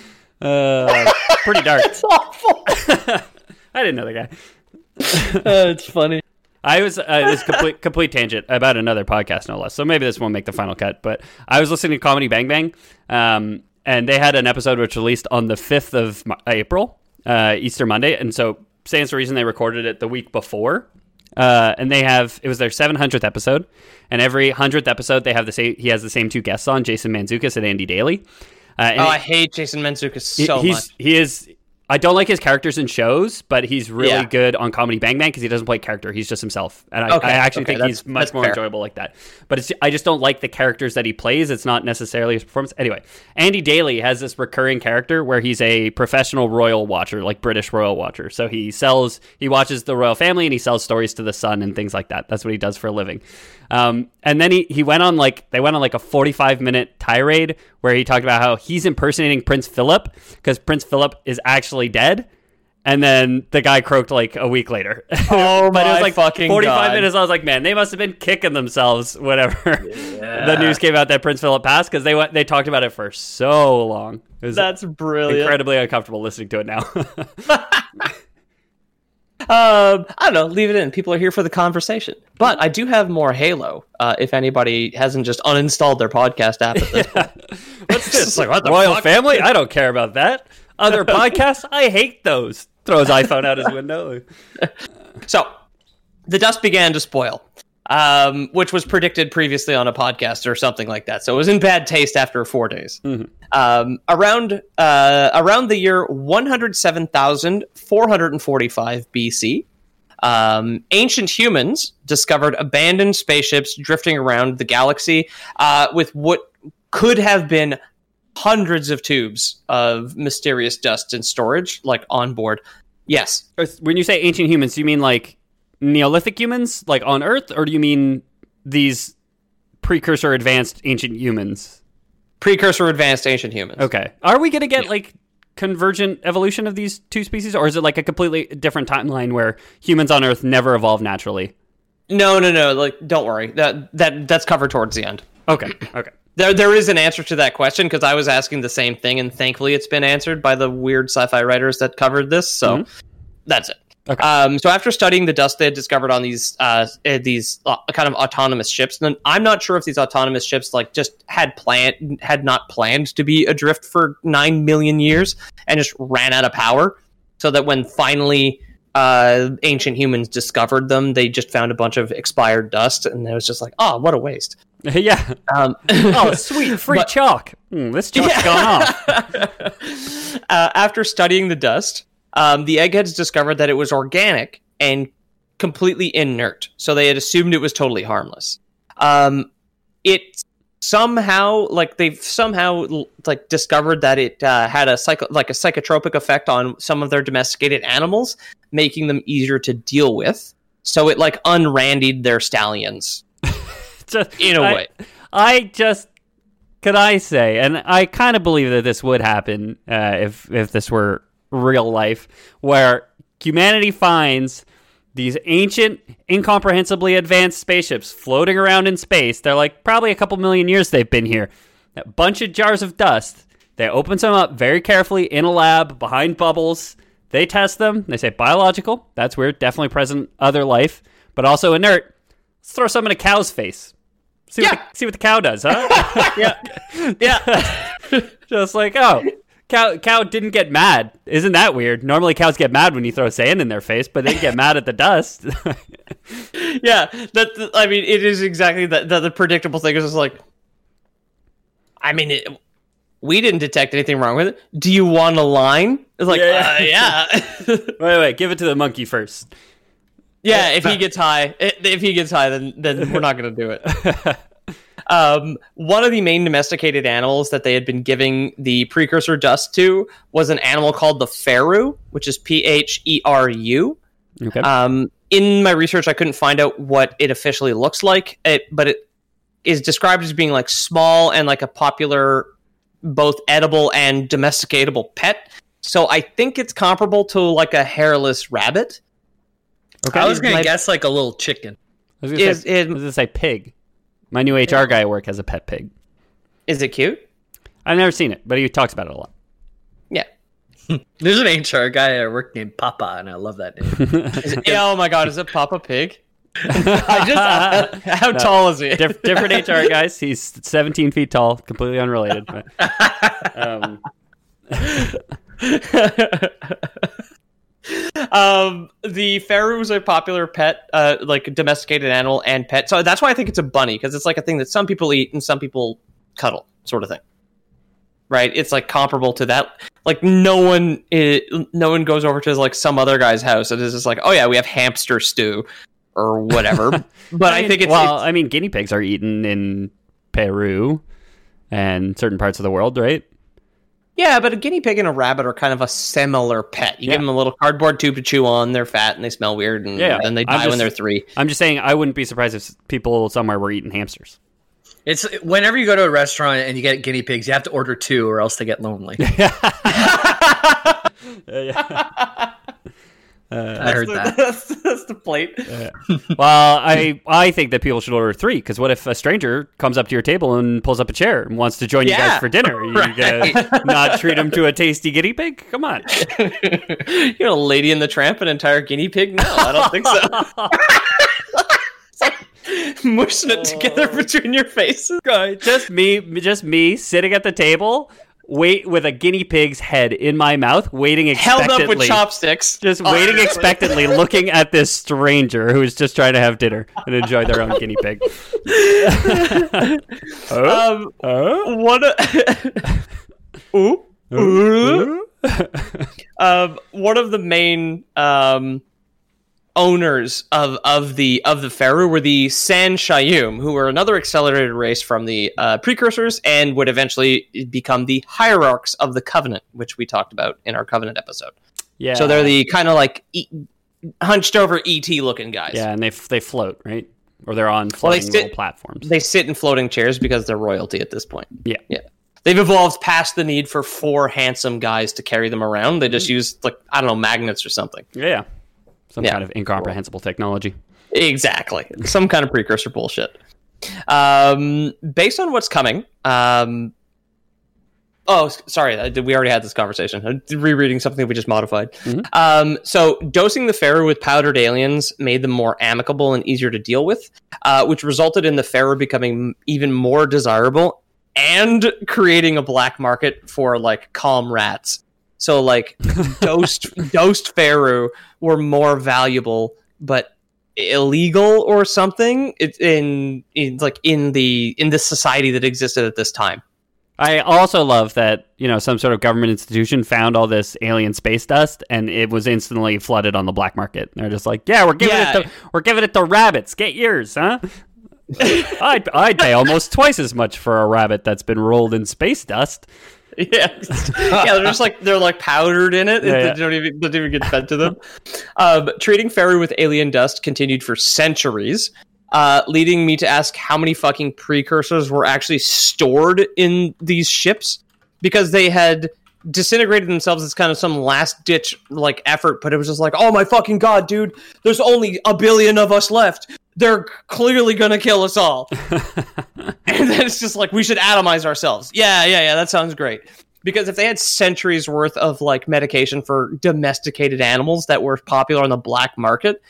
Uh, pretty dark. it's awful. I didn't know the guy. Uh, it's funny. I was uh, this complete complete tangent about another podcast, no less. So maybe this won't make the final cut. But I was listening to Comedy Bang Bang, um, and they had an episode which released on the fifth of April, uh, Easter Monday, and so stands to reason they recorded it the week before. Uh, and they have it was their 700th episode, and every hundredth episode they have the same. He has the same two guests on, Jason Mantzoukas and Andy Daly. Uh, and Oh, he- I hate Jason Mantzoukas he- so he's much. he is. I don't like his characters in shows, but he's really Yeah. good on Comedy Bang Bang because he doesn't play character; he's just himself, and I, Okay, I actually okay, think he's much more fair. enjoyable like that. But it's I just don't like the characters that he plays. It's not necessarily his performance. Anyway, Andy Daly has this recurring character where he's a professional royal watcher, like British royal watcher. So he sells, he watches the royal family, and he sells stories to the Sun and things like that. That's what he does for a living. Um, and then he, he went on like they went on like a 45 minute tirade where he talked about how he's impersonating Prince Philip because Prince Philip is actually dead. And then the guy croaked like a week later. Oh but it was my like fucking 45 God. minutes. I was like, man, they must have been kicking themselves whenever the news came out that Prince Philip passed because they went they talked about it for so long. That's brilliant. incredibly uncomfortable listening to it now. Um, I don't know. Leave it in. People are here for the conversation. But I do have more Halo. Uh, if anybody hasn't just uninstalled their podcast app at this point. What's this? Like, what the Royal fuck? Family? I don't care about that. Other podcasts? I hate those. Throws iPhone out his window. So, the dust began to spoil, um, which was predicted previously on a podcast or something like that. So it was in bad taste after four days. Um, around uh, around the year one hundred seven thousand four hundred and forty five BC, um, ancient humans discovered abandoned spaceships drifting around the galaxy uh, with what could have been hundreds of tubes of mysterious dust and storage, like on board. Yes, When you say ancient humans, do you mean like Neolithic humans, like on Earth, or do you mean these precursor advanced ancient humans? precursor advanced ancient humans. Okay. Are we going to get like convergent evolution of these two species, or is it like a completely different timeline where humans on Earth never evolved naturally? No, no, no. Like, don't worry. That that that's covered towards the end. Okay. Okay. There, there is an answer to that question because I was asking the same thing, and thankfully, it's been answered by the weird sci-fi writers that covered this. So mm-hmm. that's it. Okay. Um, so after studying the dust they had discovered on these uh, eh, these uh, kind of autonomous ships, then I'm not sure if these autonomous ships like just had planned had not planned to be adrift for nine million years and just ran out of power, so that when finally uh, ancient humans discovered them, they just found a bunch of expired dust, and it was just like, oh, what a waste. yeah. Um, Oh, sweet free But- chalk. Hmm, this chalk's gone off. uh, after studying the dust, um, the eggheads discovered that it was organic and completely inert. So they had assumed it was totally harmless. Um, it somehow, like they've somehow like discovered that it uh, had a psycho, like a psychotropic effect on some of their domesticated animals, making them easier to deal with. So it like unrandied their stallions Just- in a I- way. I just could I say, and I kind of believe that this would happen uh, if if this were real life, where humanity finds these ancient, incomprehensibly advanced spaceships floating around in space. They're like probably a couple million years they've been here. A bunch of jars of dust. They open some up very carefully in a lab behind bubbles. They test them. They say biological. That's weird. Definitely present other life, but also inert. Let's throw some in a cow's face. See, what the, see what the cow does, huh? yeah, yeah. Just like, oh, cow cow didn't get mad. Isn't that weird? Normally cows get mad when you throw sand in their face, but they get mad at the dust. yeah, that I mean, it is exactly the the, the predictable thing. Is just like, I mean, it, we didn't detect anything wrong with it. Do you want a line? It's like, Yeah, yeah, uh, yeah. yeah. wait, wait, give it to the monkey first. yeah. If he gets high, eh, if he gets high, then then we're not going to do it. Um, one of the main domesticated animals that they had been giving the precursor dust to was an animal called the Pheru, which is P H E R U. Okay. Um, in my research, I couldn't find out what it officially looks like, it, but it is described as being like small and like a popular, both edible and domesticatable pet. So I think it's comparable to like a hairless rabbit. okay. I was gonna guess like a little chicken. I was gonna is- say, is- I was gonna say pig. My new HR guy at work has a pet pig. Is it cute? I've never seen it, but he talks about it a lot. Yeah. There's an HR guy at work named Papa, and I love that name. Is it- oh my god, is it Papa Pig? I just how No. tall is he? Dif- different HR guys. He's 17 feet tall, completely unrelated. But, um, um, the Pheru is a popular pet, uh, like domesticated animal and pet. So that's why I think it's a bunny because it's like a thing that some people eat and some people cuddle, sort of thing. Right? It's like comparable to that. Like no one, i no one goes over to like some other guy's house and is just like, oh yeah, we have hamster stew or whatever. but I, mean, think it's, well, it's I mean, guinea pigs are eaten in Peru and certain parts of the world, right? Yeah, but a guinea pig and a rabbit are kind of a similar pet. You Yeah. give them a little cardboard tube to chew on. They're fat and they smell weird, and Yeah, then they die just- when they're three. I'm just saying, I wouldn't be surprised if people somewhere were eating hamsters. It's whenever you go to a restaurant and you get guinea pigs, you have to order two, or else they get lonely. Uh, I heard that. that's, that's the plate. well, I I think that people should order three because what if a stranger comes up to your table and pulls up a chair and wants to join you guys for dinner? You gonna not treat him to a tasty guinea pig? Come on. you know, a Lady in the Tramp, an entire guinea pig? No, I don't think so. Like mushing it together oh. between your faces. just me, just me sitting at the table, wait with a guinea pig's head in my mouth, waiting Held up with chopsticks. Just Oh, waiting expectantly, looking at this stranger who is just trying to have dinner and enjoy their own guinea pig. Um, Huh? one of, Ooh. Ooh. um, one of the main um, owners of, of the of the Pheru were the San'Shyuum, who were another accelerated race from the uh, precursors and would eventually become the hierarchs of the Covenant, which we talked about in our Covenant episode. Yeah. So they're the kind of like e- hunched over ET looking guys. yeah, and they f- they float right, or they're on Well, they floating sit- platforms. They sit in floating chairs because they're royalty at this point. yeah. Yeah. They've evolved past the need for four handsome guys to carry them around. They just use like I don't know magnets or something. yeah, some Yeah. kind of incomprehensible technology. Exactly, some kind of precursor bullshit. Um, based on what's coming. Um, oh, sorry, we already had this conversation. I'm rereading something we just modified. Um, so dosing the Pheru with powdered aliens made them more amicable and easier to deal with, uh, which resulted in the Pheru becoming even more desirable and creating a black market for like calm rats. So like dosed dosed Pheru were more valuable, but illegal or something. In, in like in the in the society that existed at this time. I also love that you know some sort of government institution found all this alien space dust and it was instantly flooded on the black market. They're just like, yeah, we're giving Yeah. it to we're giving it to rabbits. Get yours, huh? I'd I'd pay almost twice as much for a rabbit that's been rolled in space dust. Yeah, yeah, they're just like they're like powdered in it. Yeah, they yeah. don't even they don't even get fed to them. Um, treating Pheru with alien dust continued for centuries, uh, leading me to ask how many fucking precursors were actually stored in these ships because they had disintegrated themselves as kind of some last ditch like effort. But it was just like, oh my fucking god, dude, there's only a billion of us left. They're clearly gonna kill us all. and then it's just like we should atomize ourselves. Yeah, yeah, yeah. That sounds great. Because if they had centuries worth of like medication for domesticated animals that were popular on the black market,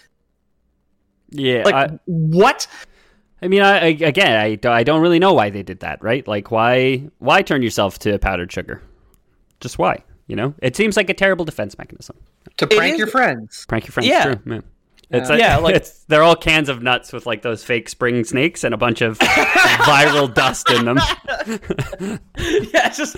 Yeah, like I, what? I mean, I, I again, I, I don't really know why they did that, right? Like, why why turn yourself to powdered sugar? Just why? You know, it seems like a terrible defense mechanism. To prank is- your friends. Prank your friends. Yeah. True. Yeah. It's Yeah. like, Yeah, like- it's they're all cans of nuts with like those fake spring snakes and a bunch of viral dust in them. yeah, just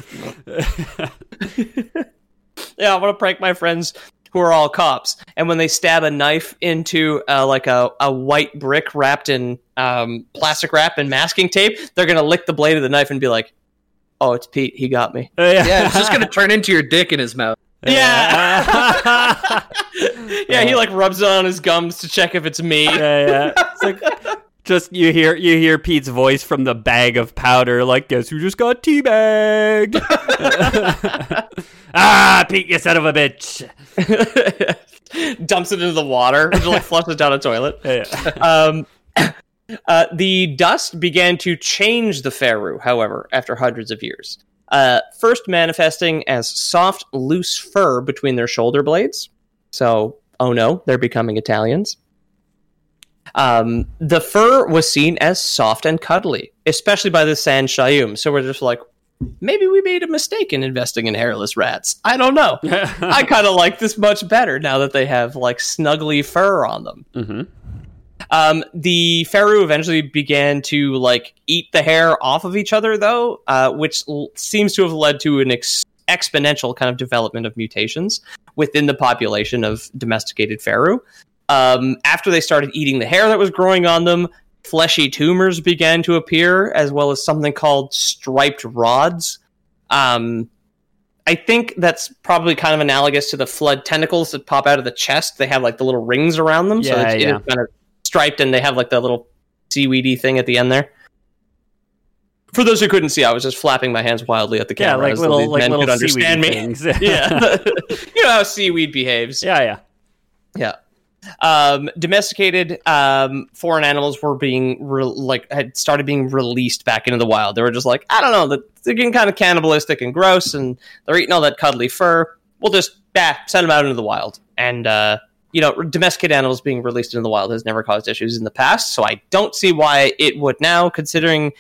yeah. I want to prank my friends who are all cops, and when they stab a knife into uh, like a, a white brick wrapped in um, plastic wrap and masking tape, they're gonna lick the blade of the knife and be like, "Oh, it's Pete. He got me." Yeah, yeah, it's just gonna turn into your dick in his mouth. Yeah, yeah. He like rubs it on his gums to check if it's me. yeah, yeah. It's like just you hear you hear Pete's voice from the bag of powder, like, guess who just got teabagged? ah, Pete, you son of a bitch. Dumps it into the water, just like flushes down a toilet. Yeah. Um, uh, the dust began to change the Pheru, however, after hundreds of years. Uh, first manifesting as soft, loose fur between their shoulder blades. So, oh no, they're becoming Italians. Um, the fur was seen as soft and cuddly, especially by the San'Shyuum. So we're just like, maybe we made a mistake in investing in hairless rats. I don't know. I kind of like this much better now that they have like snuggly fur on them. hmm Um, the Pheru eventually began to like eat the hair off of each other, though, uh, which l- seems to have led to an ex- exponential kind of development of mutations within the population of domesticated Pheru. Um, after they started eating the hair that was growing on them, fleshy tumors began to appear, as well as something called striped rods. Um, I think that's probably kind of analogous to the flood tentacles that pop out of the chest. They have like the little rings around them, so Yeah, it's, it is yeah. kind of striped, and they have like the little seaweedy thing at the end there. For those who couldn't see, I was just flapping my hands wildly at the camera. Yeah, like as little these like men little could understand me. things. yeah, you know how seaweed behaves. yeah, yeah. Yeah. Um, domesticated um, foreign animals were being re- like had started being released back into the wild. They were just like, I don't know, they're getting kind of cannibalistic and gross, and they're eating all that cuddly fur. We'll just bah, send them out into the wild. And uh, you know, domesticated animals being released into the wild has never caused issues in the past, so I don't see why it would now, considering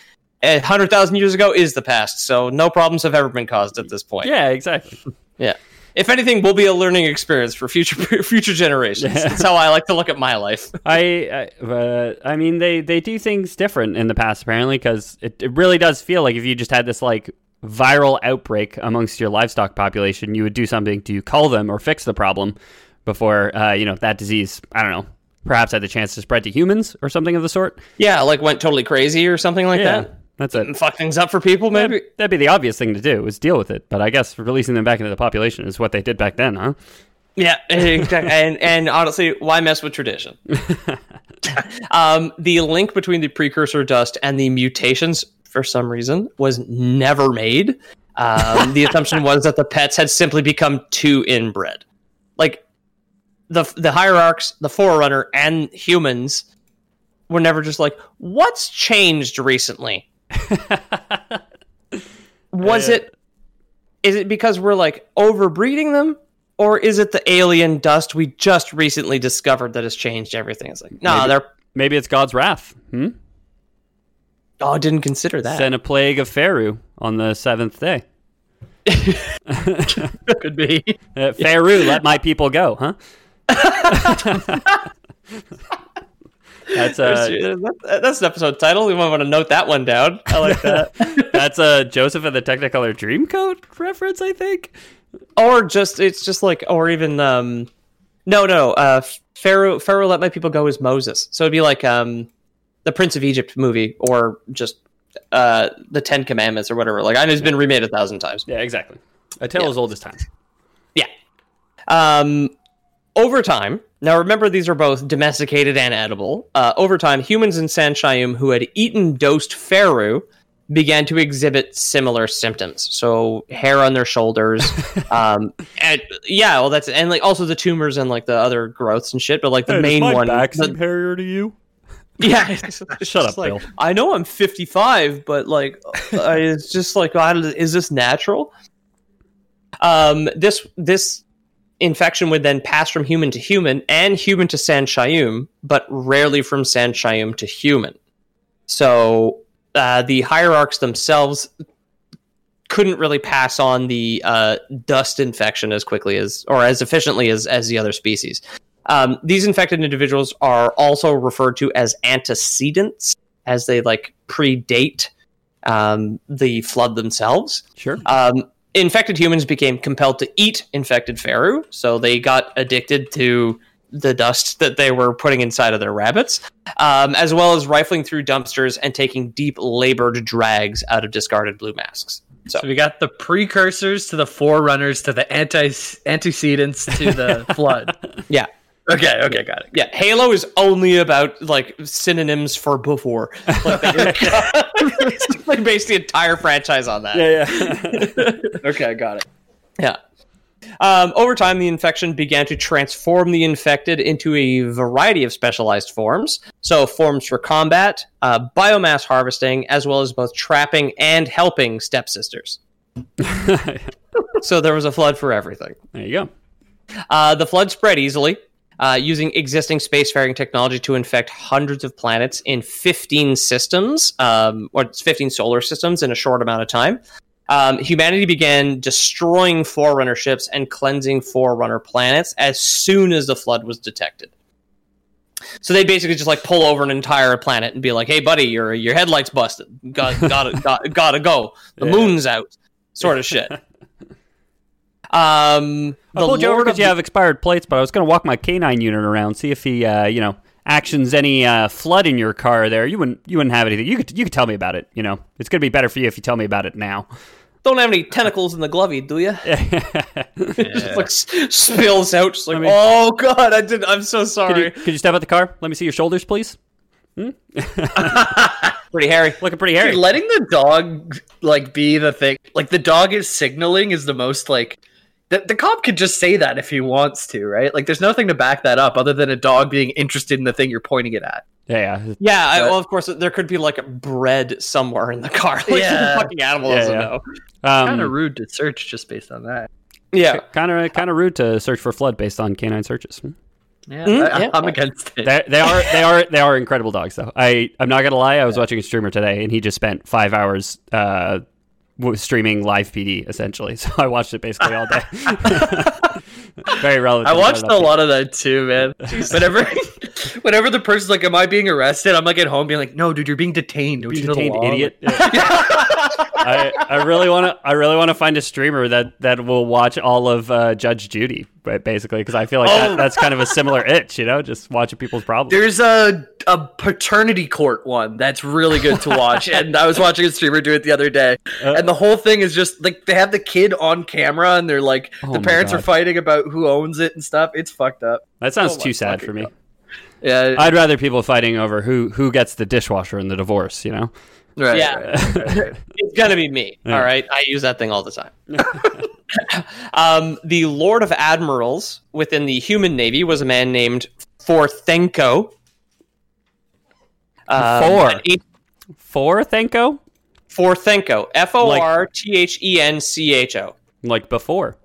a hundred thousand years ago is the past. So no problems have ever been caused at this point. Yeah, exactly. Yeah. If anything, will be a learning experience for future future generations. That's how I like to look at my life. I, I, uh, I mean, they, they do things different in the past apparently because it, it really does feel like if you just had this like viral outbreak amongst your livestock population, you would do something to cull them or fix the problem before uh, you know that disease. I don't know, perhaps had the chance to spread to humans or something of the sort. Yeah, like went totally crazy or something like Yeah, that. that's it. And fuck things up for people, maybe. That'd, that'd be the obvious thing to do was deal with it. But I guess releasing them back into the population is what they did back then, huh? Yeah, exactly. and and honestly, why mess with tradition? um, the link between the precursor dust and the mutations, for some reason, was never made. Um, the assumption was that the pets had simply become too inbred. The the hierarchs, the forerunner, and humans were never just like, what's changed recently? was Yeah. it is it because we're like overbreeding them or is it the alien dust we just recently discovered that has changed everything it's like no Maybe. they're Maybe it's God's wrath. Hmm? oh I didn't consider that Sent a plague of Pheru on the seventh day. could be Uh, Pheru, let my people go, huh? that's uh, that's an episode title We might want to note that one down i like that that's a Joseph and the Technicolor Dreamcoat reference, I think. or just it's just like or even um no no uh pharaoh pharaoh let my people go is moses so it'd be like um the prince of egypt movie or just uh the ten commandments or whatever like i know it's been remade a thousand times Yeah, exactly. A tale Yeah. as old as time. Yeah. Um, over time, now remember these are both domesticated and edible. Uh, over time, humans in San'Shyuum who had eaten dosed Pheru began to exhibit similar symptoms. So hair on their shoulders, um, and yeah, well that's and like also the tumors and like the other growths and shit. But like the main one, the- hairier to you? yeah, it's Shut up, like, Bill. I know I'm 55, but like, uh, it's just like, I is this natural? Um, this this infection would then pass from human to human and human to San'Shyuum, but rarely from San'Shyuum to human. So uh, the hierarchs themselves couldn't really pass on the uh, dust infection as quickly as or as efficiently as as the other species. Um, these infected individuals are also referred to as antecedents, as they like predate um, the flood themselves. Sure. Um, infected humans became compelled to eat infected Pheru, so they got addicted to the dust that they were putting inside of their rabbits, um, as well as rifling through dumpsters and taking deep labored drags out of discarded blue masks. So, So we got the precursors to the forerunners to the anti antecedents to the flood. yeah. Okay, okay, got it. Yeah, Halo is only about like synonyms for before. Like, they, they based the entire franchise on that. Yeah, yeah. Okay, I got it. Yeah. Um, over time, the infection began to transform the infected into a variety of specialized forms. So, forms for combat, uh, biomass harvesting, as well as both trapping and helping stepsisters. so, there was a flood for everything. there you go. Uh, the flood spread easily, uh, using existing spacefaring technology to infect hundreds of planets in 15 systems, um, or 15 solar systems in a short amount of time. Um, humanity began destroying Forerunner ships and cleansing Forerunner planets as soon as the flood was detected. So they basically just like pull over an entire planet and be like, "Hey, buddy, your your headlights busted. Got gotta got, gotta go. The Yeah. moon's out." Sort of shit. Um, I pulled you over because you have expired plates, but I was going to walk my canine unit around, see if he, uh, you know, actions any uh, flood in your car. There, you wouldn't, you wouldn't have anything. You could, you could tell me about it. You know, it's going to be better for you if you tell me about it now. don't have any tentacles in the glovey, do you? just like s- spills out, just like, I mean- oh god, I did. I'm so Could sorry. you, could you step out the car? Let me see your shoulders, please. Pretty hairy. Looking pretty hairy. Dude, letting the dog like be the thing, like the dog is signaling, is the most like. The, the cop could just say that if he wants to, right? Like, there's nothing to back that up other than a dog being interested in the thing you're pointing it at. yeah, yeah. Yeah, I, well, of course, there could be like bread somewhere in the car. Like Yeah. the fucking animal Yeah, doesn't yeah. know. Um, kind of rude to search just based on that. Yeah, kind of, kind of rude to search for flood based on canine searches. Yeah, Mm, I, yeah. I'm against it. They, they are, they are, they are incredible dogs, though. I, I'm not gonna lie. I was watching a streamer today, and he just spent five hours uh, w- streaming live PD essentially. So I watched it basically all day. Very relevant. I watched a lot of that too, man. whenever, whenever the person's like, "Am I being arrested?" I'm like at home being like, "No, dude, you're being detained. Don't Being you know the detained, law?" idiot. I, I really want to. I really want to find a streamer that that will watch all of uh, Judge Judy, but basically, because I feel like that, Oh. that's kind of a similar itch, you know, just watching people's problems. There's a a paternity court one that's really good to watch, and I was watching a streamer do it the other day, Uh. and the whole thing is just like they have the kid on camera, and they're like Oh the parents are fighting about who owns it and stuff. It's fucked up. that sounds Oh too sad for me. God. Yeah, I'd rather people fighting over who who gets the dishwasher in the divorce. You know, right, Yeah. right, right, right. it's gonna be me. Yeah. All right, I use that thing all the time. um, the Lord of Admirals within the human navy was a man named Forthencho. Um, Four. an eight- for Thenko, Forthencho. F O R T H E N C H O. like before.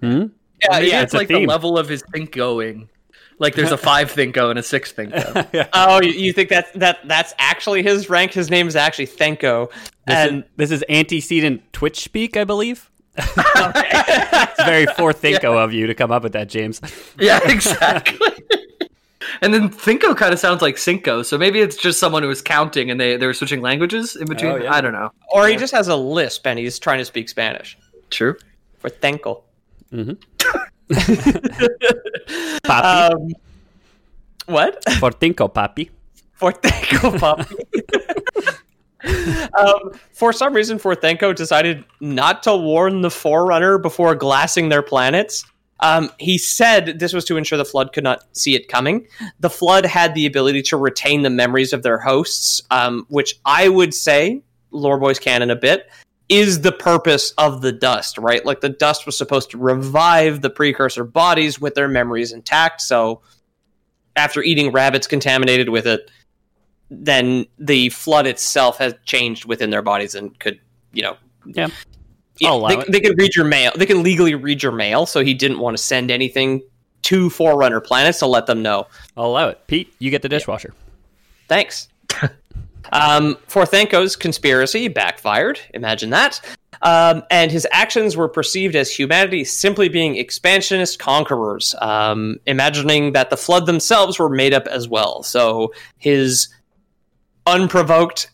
Hmm. Yeah, yeah. it's a like theme. the level of his think going. Like there's a five thinko and a six thinko. Oh, you, you think that that that's actually his rank? His name is actually Thinko. This, and is, this is antecedent Twitch speak, I believe. it's very for Thinko of you to come up with that, James. yeah, exactly. and then thinko kind of sounds like cinco, so maybe it's just someone who was counting and they they were switching languages in oh, between. Oh, yeah. I don't know. or he just has a lisp and he's trying to speak Spanish. True. For Thenko. Mm-hmm. Papi. Um, what? for Thinko, papi. Forthencho puppy. um, for some reason, Forthencho decided not to warn the Forerunner before glassing their planets. Um, he said this was to ensure the Flood could not see it coming. The Flood had the ability to retain the memories of their hosts, um, which I would say, Lore Boys canon a bit, is the purpose of the dust, right? Like the dust was supposed to revive the precursor bodies with their memories intact. So after eating rabbits contaminated with it, then the flood itself has changed within their bodies and could, you know, Yeah. I'll they, it. they can read your mail. They can legally read your mail. So he didn't want to send anything to Forerunner planets to let them know. I'll allow it. Pete, you get the dishwasher. Thanks. Um, Forthencho's conspiracy backfired. Imagine that. Um, and his actions were perceived as humanity simply being expansionist conquerors, um, imagining that the flood themselves were made up as well. So his unprovoked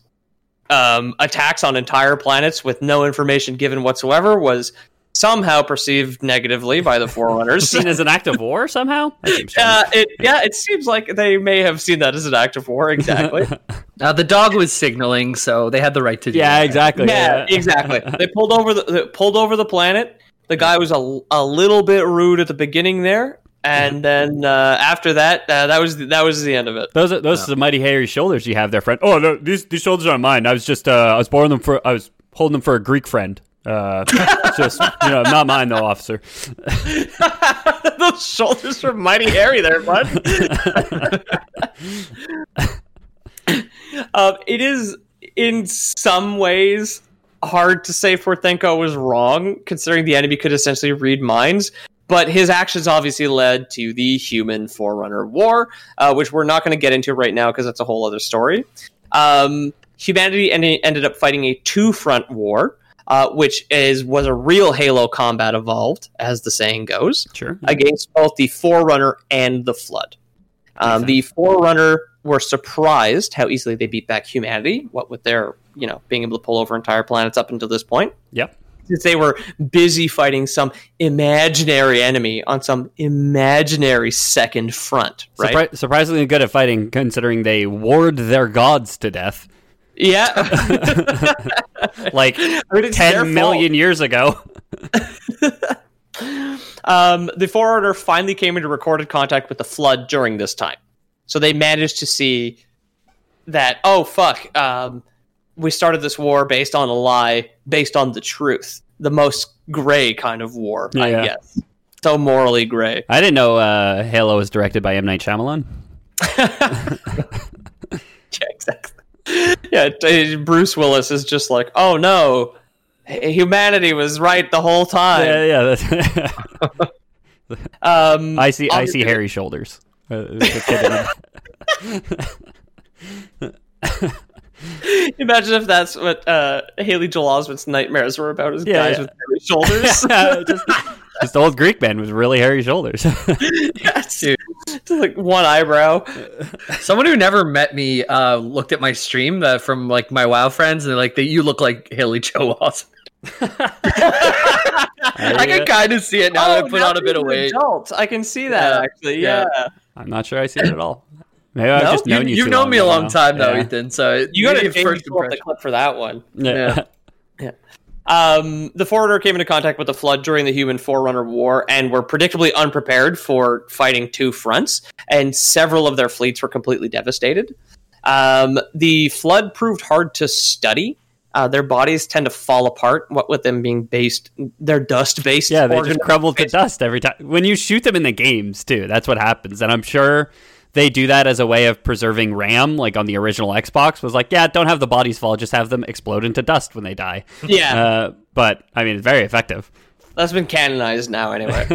um, attacks on entire planets with no information given whatsoever was somehow perceived negatively by the Forerunners. Seen as an act of war somehow? That seems strange. Uh, it, yeah, it seems like they may have seen that as an act of war. Exactly. Uh, the dog was signaling, so they had the right to do yeah, that. exactly. yeah, exactly. They pulled over the they pulled over the planet. The guy was a, a little bit rude at the beginning there, and then uh, after that, uh, that was that was the end of it. Those are those are the mighty hairy shoulders you have there, friend. Oh no, these these shoulders aren't mine. I was just uh, I was borrowing them for I was holding them for a Greek friend. Uh, just you know, not mine though, officer. Those shoulders are mighty hairy there, bud. um, it is in some ways hard to say Forthencho was wrong, considering the enemy could essentially read minds. But his actions obviously led to the Human Forerunner War, uh, which we're not going to get into right now because that's a whole other story. Um, humanity ended, ended up fighting a two-front war, uh, which is was a real Halo combat evolved, as the saying goes Sure. against both the Forerunner and the Flood. Um, the Forerunner were surprised how easily they beat back humanity, what with their, you know, being able to pull over entire planets up until this point. Yep. Since they were busy fighting some imaginary enemy on some imaginary second front, right? Surpri- surprisingly good at fighting, considering they ward their gods to death Yeah. like I mean, it's their ten million years ago. Um, the Forerunner finally came into recorded contact with the Flood during this time. So they managed to see that, oh, fuck, um, we started this war based on a lie, based on the truth. The most gray kind of war, I Yeah. guess. So morally gray. I didn't know uh, Halo was directed by M Night Shyamalan. Yeah, exactly. Yeah, Bruce Willis is just like, oh no, humanity was right the whole time. Yeah, yeah. That's Um, I see. I see hairy shoulders. Uh, the kid in it. Imagine if that's what uh, Haley Joel Osment's nightmares were about: is Yeah, guys yeah. with hairy shoulders. just, just old Greek man with really hairy shoulders. yes, Just like one eyebrow. Someone who never met me uh, looked at my stream uh, from like my WoW friends, and they're like, "You look like Haley Joel Osment." I can kind of see it now that I put on a bit of an weight. Adult. I can see that Yeah, actually. yeah. Yeah. I'm not sure I see it at all. Maybe I've just known you. You, have too known long, me a long time though, Yeah. Ethan. So You got to first pull up the clip for that one. Yeah. Um, the Forerunner came into contact with the Flood during the Human Forerunner War and were predictably unprepared for fighting two fronts, and several of their fleets were completely devastated. Um, the Flood proved hard to study. Uh, their bodies tend to fall apart, what with them being based, they're dust based. Yeah, they just crumble to dust every time. When you shoot them in the games, too, that's what happens. And I'm sure they do that as a way of preserving RAM, like on the original Xbox, was like, yeah, don't have the bodies fall, just have them explode into dust when they die. Yeah, Uh, but, I mean, it's very effective. that's been canonized now. Anyway,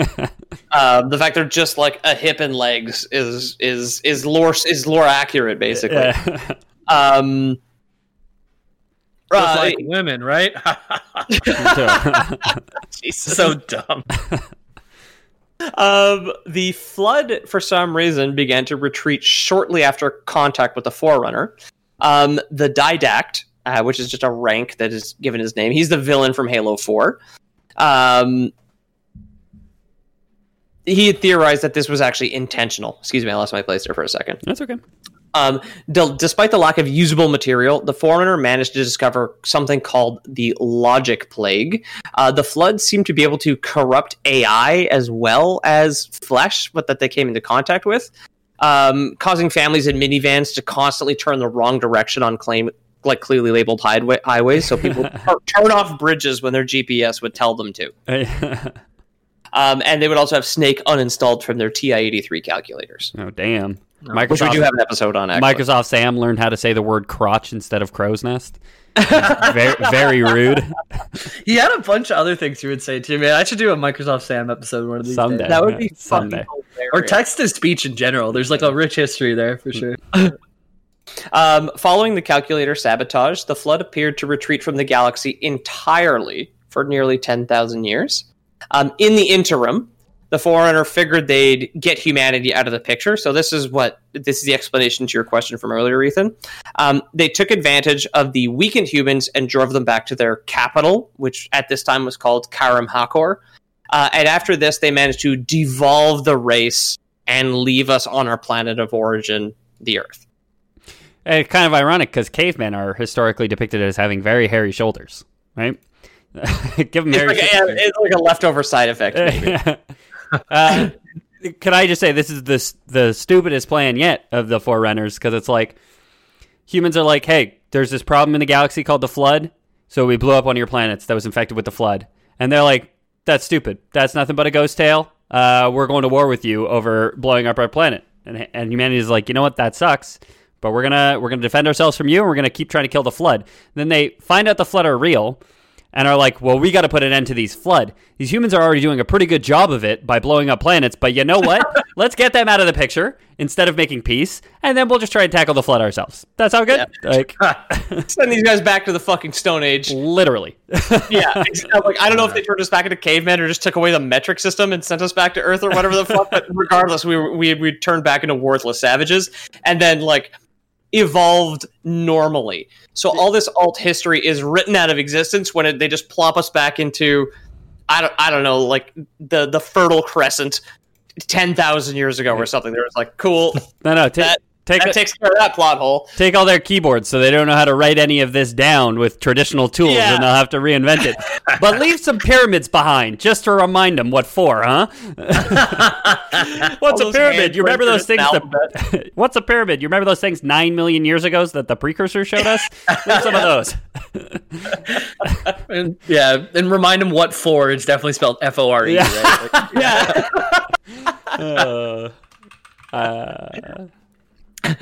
um, the fact they're just like a hip and legs is is is lore is lore accurate, basically. Yeah. Um, Just uh, like women, right? Jesus. so dumb. Um, the flood, for some reason, began to retreat shortly after contact with the Forerunner. Um, the Didact, uh, which is just a rank that is given his name, he's the villain from Halo 4. Um, he had theorized that this was actually intentional. Excuse me, I lost my place there for a second. That's okay. Um, d- despite the lack of usable material, the Forerunner managed to discover something called the Logic Plague. Uh, the Flood seemed to be able to corrupt AI as well as flesh, but that they came into contact with, um, causing families in minivans to constantly turn the wrong direction on claim like clearly labeled highway- highways, so people tur- turn off bridges when their GPS would tell them to. Um, and they would also have Snake uninstalled from their TI-83 calculators, oh, damn. Which we do have an episode on. Actually. Microsoft Sam learned how to say the word crotch instead of crow's nest. very, very rude. He had a bunch of other things he would say too, man. I should do a Microsoft Sam episode one of these Someday. days. That would be Someday. fucking hilarious. Or text to speech in general. There's like a rich history there for sure. Um, following the calculator sabotage, the Flood appeared to retreat from the galaxy entirely for nearly 10,000 years. Um, in the interim, the Forerunner figured they'd get humanity out of the picture. So this is what this is the explanation to your question from earlier, Ethan. Um, they took advantage of the weakened humans and drove them back to their capital, which at this time was called Charum Hakkor. Uh, and after this, they managed to devolve the race and leave us on our planet of origin, the Earth. It's kind of ironic because cavemen are historically depicted as having very hairy shoulders, right? Give them It's hairy like, a, shoulders. it's like a leftover side effect. Uh, can I just say this is the the stupidest plan yet of the Forerunners because it's like humans are like, hey, there's this problem in the galaxy called the Flood, so we blew up one of your planets that was infected with the Flood, and they're like, that's stupid. That's nothing but a ghost tale. Uh, we're going to war with you over blowing up our planet, and and humanity is like, you know what, that sucks. But we're gonna we're gonna defend ourselves from you, and we're gonna keep trying to kill the flood. then they find out the flood are real, and are like, well, we got to put an end to these flood. These humans are already doing a pretty good job of it by blowing up planets, but you know what? Let's get them out of the picture instead of making peace, and then we'll just try and tackle the flood ourselves. That sound good? Like, Send these guys back to the fucking Stone Age. literally. Yeah, like I don't know if they turned us back into cavemen or just took away the metric system and sent us back to Earth or whatever the fuck. But regardless, we we we turned back into worthless savages, and then like evolved normally. So all this alt history is written out of existence when it, they just plop us back into I don't I don't know like the the Fertile Crescent ten thousand years ago or something. There was like cool. No, no. ta- That- take That takes care of that plot hole. take all their keyboards so they don't know how to write any of this down with traditional tools Yeah. and they'll have to reinvent it. but leave some pyramids behind just to remind them what for, huh? What's All a pyramid? You remember those things that What's a pyramid? You remember those things 9 million years ago that the precursor showed us? leave some of those. And, yeah, and remind them what for It's definitely spelled F O R E. Yeah. Right? Like, Yeah. Uh, uh,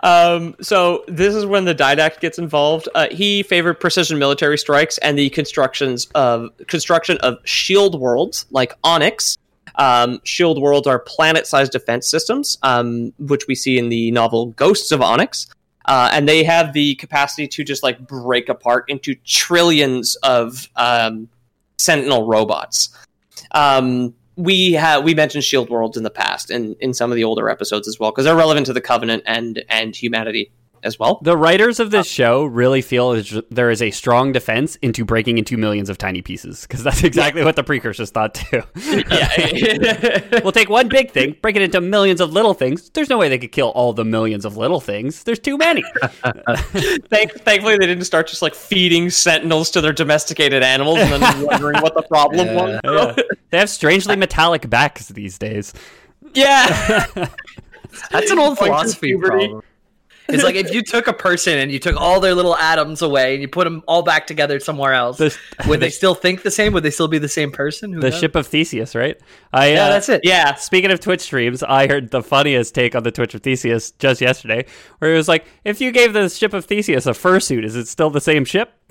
Um, so this is when the Didact gets involved. Uh, he favored precision military strikes and the constructions of construction of shield worlds like Onyx. Um, shield worlds are planet-sized defense systems, um, which we see in the novel Ghosts of Onyx, uh, and they have the capacity to just like break apart into trillions of um, Sentinel robots. Um, we have we mentioned shield worlds in the past and in some of the older episodes as well because they're relevant to the covenant and and humanity as well the writers of this uh, show really feel is there is a strong defense into breaking into millions of tiny pieces because that's exactly what the precursors thought too. we'll take one big thing, break it into millions of little things. There's no way they could kill all the millions of little things. There's too many. Thank, thankfully they didn't start just like feeding sentinels to their domesticated animals and then wondering what the problem was Yeah. They have strangely metallic backs these days. yeah That's an old Going philosophy problem. It's like if you took a person and you took all their little atoms away and you put them all back together somewhere else, The- would they still think the same? Would they still be the same person? Who The knows? ship of Theseus, right? I, Yeah, uh, that's it. yeah Speaking of Twitch streams, I heard the funniest take on the Twitch of Theseus just yesterday, where it was like, if you gave the ship of Theseus a fursuit, is it still the same ship?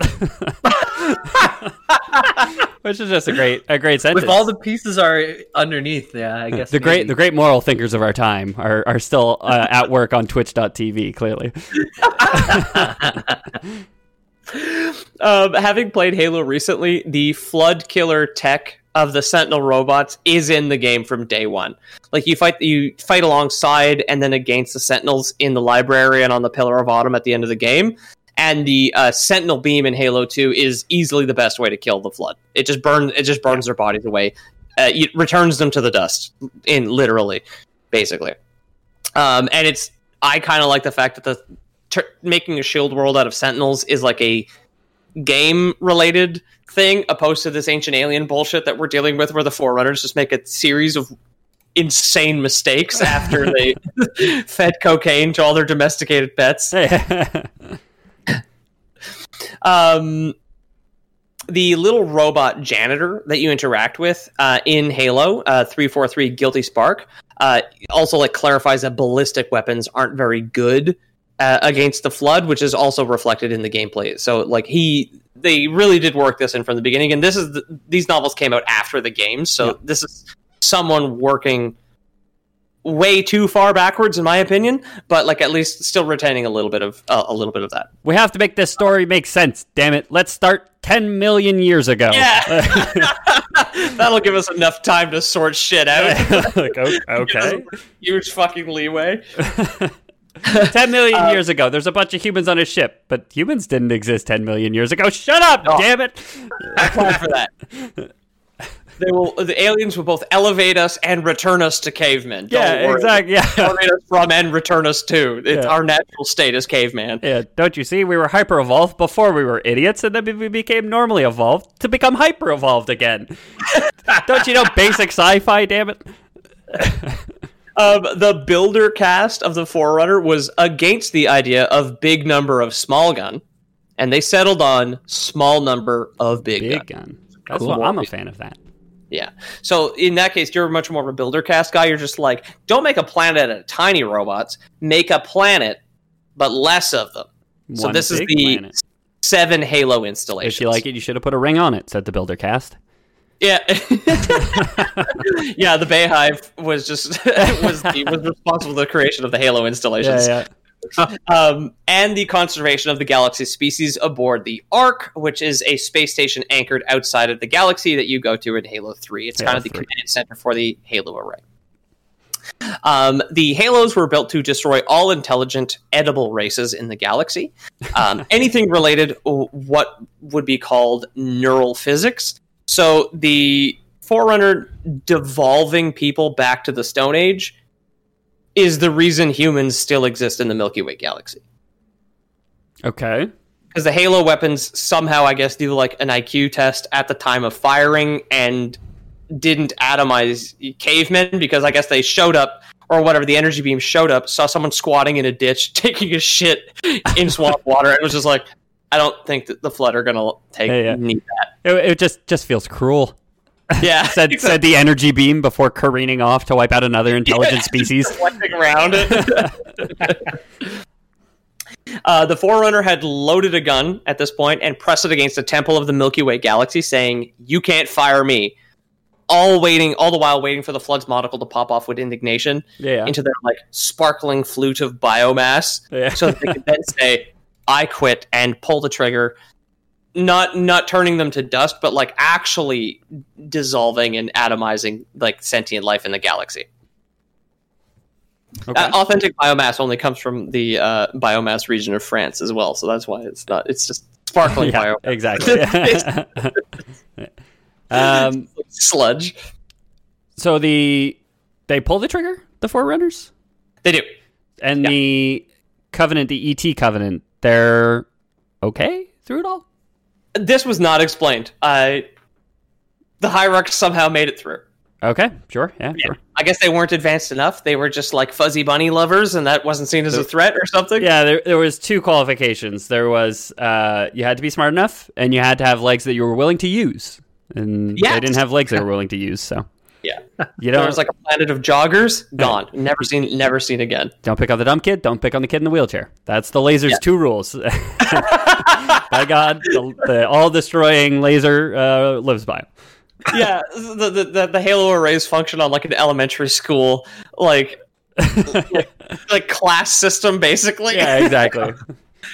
Which is just a great, a great sentence. If all the pieces are underneath, yeah, I guess the great, the great moral thinkers of our time are, are still uh, at work on Twitch.tv. Clearly, um, having played Halo recently, the flood killer tech of the Sentinel robots is in the game from day one. Like you fight, you fight alongside and then against the Sentinels in the library and on the Pillar of Autumn at the end of the game. And the uh, Sentinel beam in Halo Two is easily the best way to kill the flood. It just burns, it just burns their bodies away. Uh, it returns them to the dust, in literally, basically. Um, and it's I kind of like the fact that the tur making a shield world out of sentinels is like a game related thing opposed to this ancient alien bullshit that we're dealing with where the forerunners just make a series of insane mistakes after they fed cocaine to all their domesticated pets. Um, the little robot janitor that you interact with uh, in Halo uh, 343 Guilty Spark uh, also like clarifies that ballistic weapons aren't very good uh, against the flood, which is also reflected in the gameplay. So like he they really did work this in from the beginning, and this is the, these novels came out after the games, so this is someone working way too far backwards in my opinion, but like at least still retaining a little bit of uh, a little bit of that. We have to make this story make sense. Damn it! Let's start ten million years ago. Yeah, that'll give us enough time to sort shit out. like, o- okay. Huge fucking leeway. 10 million Uh, years ago, there's a bunch of humans on a ship, but humans didn't exist 10 million years ago. Shut up, damn it. I plan for that. They will. The aliens will both elevate us and return us to cavemen. Don't Yeah, worry. exactly. Yeah. Elevate us from and return us to. It's Yeah. our natural state as caveman. yeah. Don't you see? We were hyper evolved before we were idiots, and then we became normally evolved to become hyper evolved again. Don't you know basic sci fi, damn it? Um, the builder caste of the Forerunner was against the idea of big number of small gun, and they settled on small number of big, Big gun. gun. That's Cool. what I'm a fan of that. Yeah. So in that case, you're much more of a builder caste guy. You're just like, don't make a planet out of tiny robots. Make a planet, but less of them. So this is the planet. seven Halo installations. If you like it, you should have put a ring on it, said the builder caste. Yeah, yeah. The Bayhive was just was the, was responsible for the creation of the Halo installations. yeah. um, and the conservation of the galaxy species aboard the Ark, which is a space station anchored outside of the galaxy that you go to in Halo 3. It's kind of the 3. command center for the Halo array. Um, the Halos were built to destroy all intelligent, edible races in the galaxy. Um, anything related, what would be called neural physics. So the Forerunner devolving people back to the Stone Age is the reason humans still exist in the Milky Way galaxy. Okay. Because the Halo weapons somehow, I guess, do like an IQ test at the time of firing and didn't atomize cavemen because I guess they showed up or whatever the energy beam showed up, saw someone squatting in a ditch, taking a shit in swamp water, and was just like, I don't think that the flood are gonna take Yeah, yeah. need that. It, it just just feels cruel. Yeah, Said said the energy beam before careening off to wipe out another intelligent species. reflecting around uh, the Forerunner had loaded a gun at this point and pressed it against the temple of the Milky Way galaxy, saying, "You can't fire me." All waiting, all the while waiting for the Flood's monocle to pop off with indignation Yeah. into their like sparkling flute of biomass, Yeah. so that they could then say, "I quit" and pull the trigger. Not not turning them to dust, but like actually dissolving and atomizing like sentient life in the galaxy. Okay. Uh, authentic biomass only comes from the uh, biomass region of France as well, so that's why it's not. It's just sparkling yeah, biomass exactly. um, sludge. so the they pull the trigger, the Forerunners, They do. and Yeah. the Covenant, the ET Covenant, they're okay through it all. This was not explained. I the hierarchy somehow made it through. Okay, sure, yeah, Yeah. sure. I guess they weren't advanced enough. They were just like fuzzy bunny lovers, and that wasn't seen as a threat or something. Yeah, there, there was two qualifications. There was uh, you had to be smart enough, and you had to have legs that you were willing to use. And Yes. they didn't have legs they were willing to use, so Yeah. you There don't was like a planet of joggers, gone, never seen, never seen again. don't pick on the dumb kid. Don't pick on the kid in the wheelchair. That's the laser's Yeah. two rules. by God, the, the all destroying laser uh, lives by yeah, the, the the the Halo arrays function on like an elementary school, like like, like class system, basically. Yeah, exactly.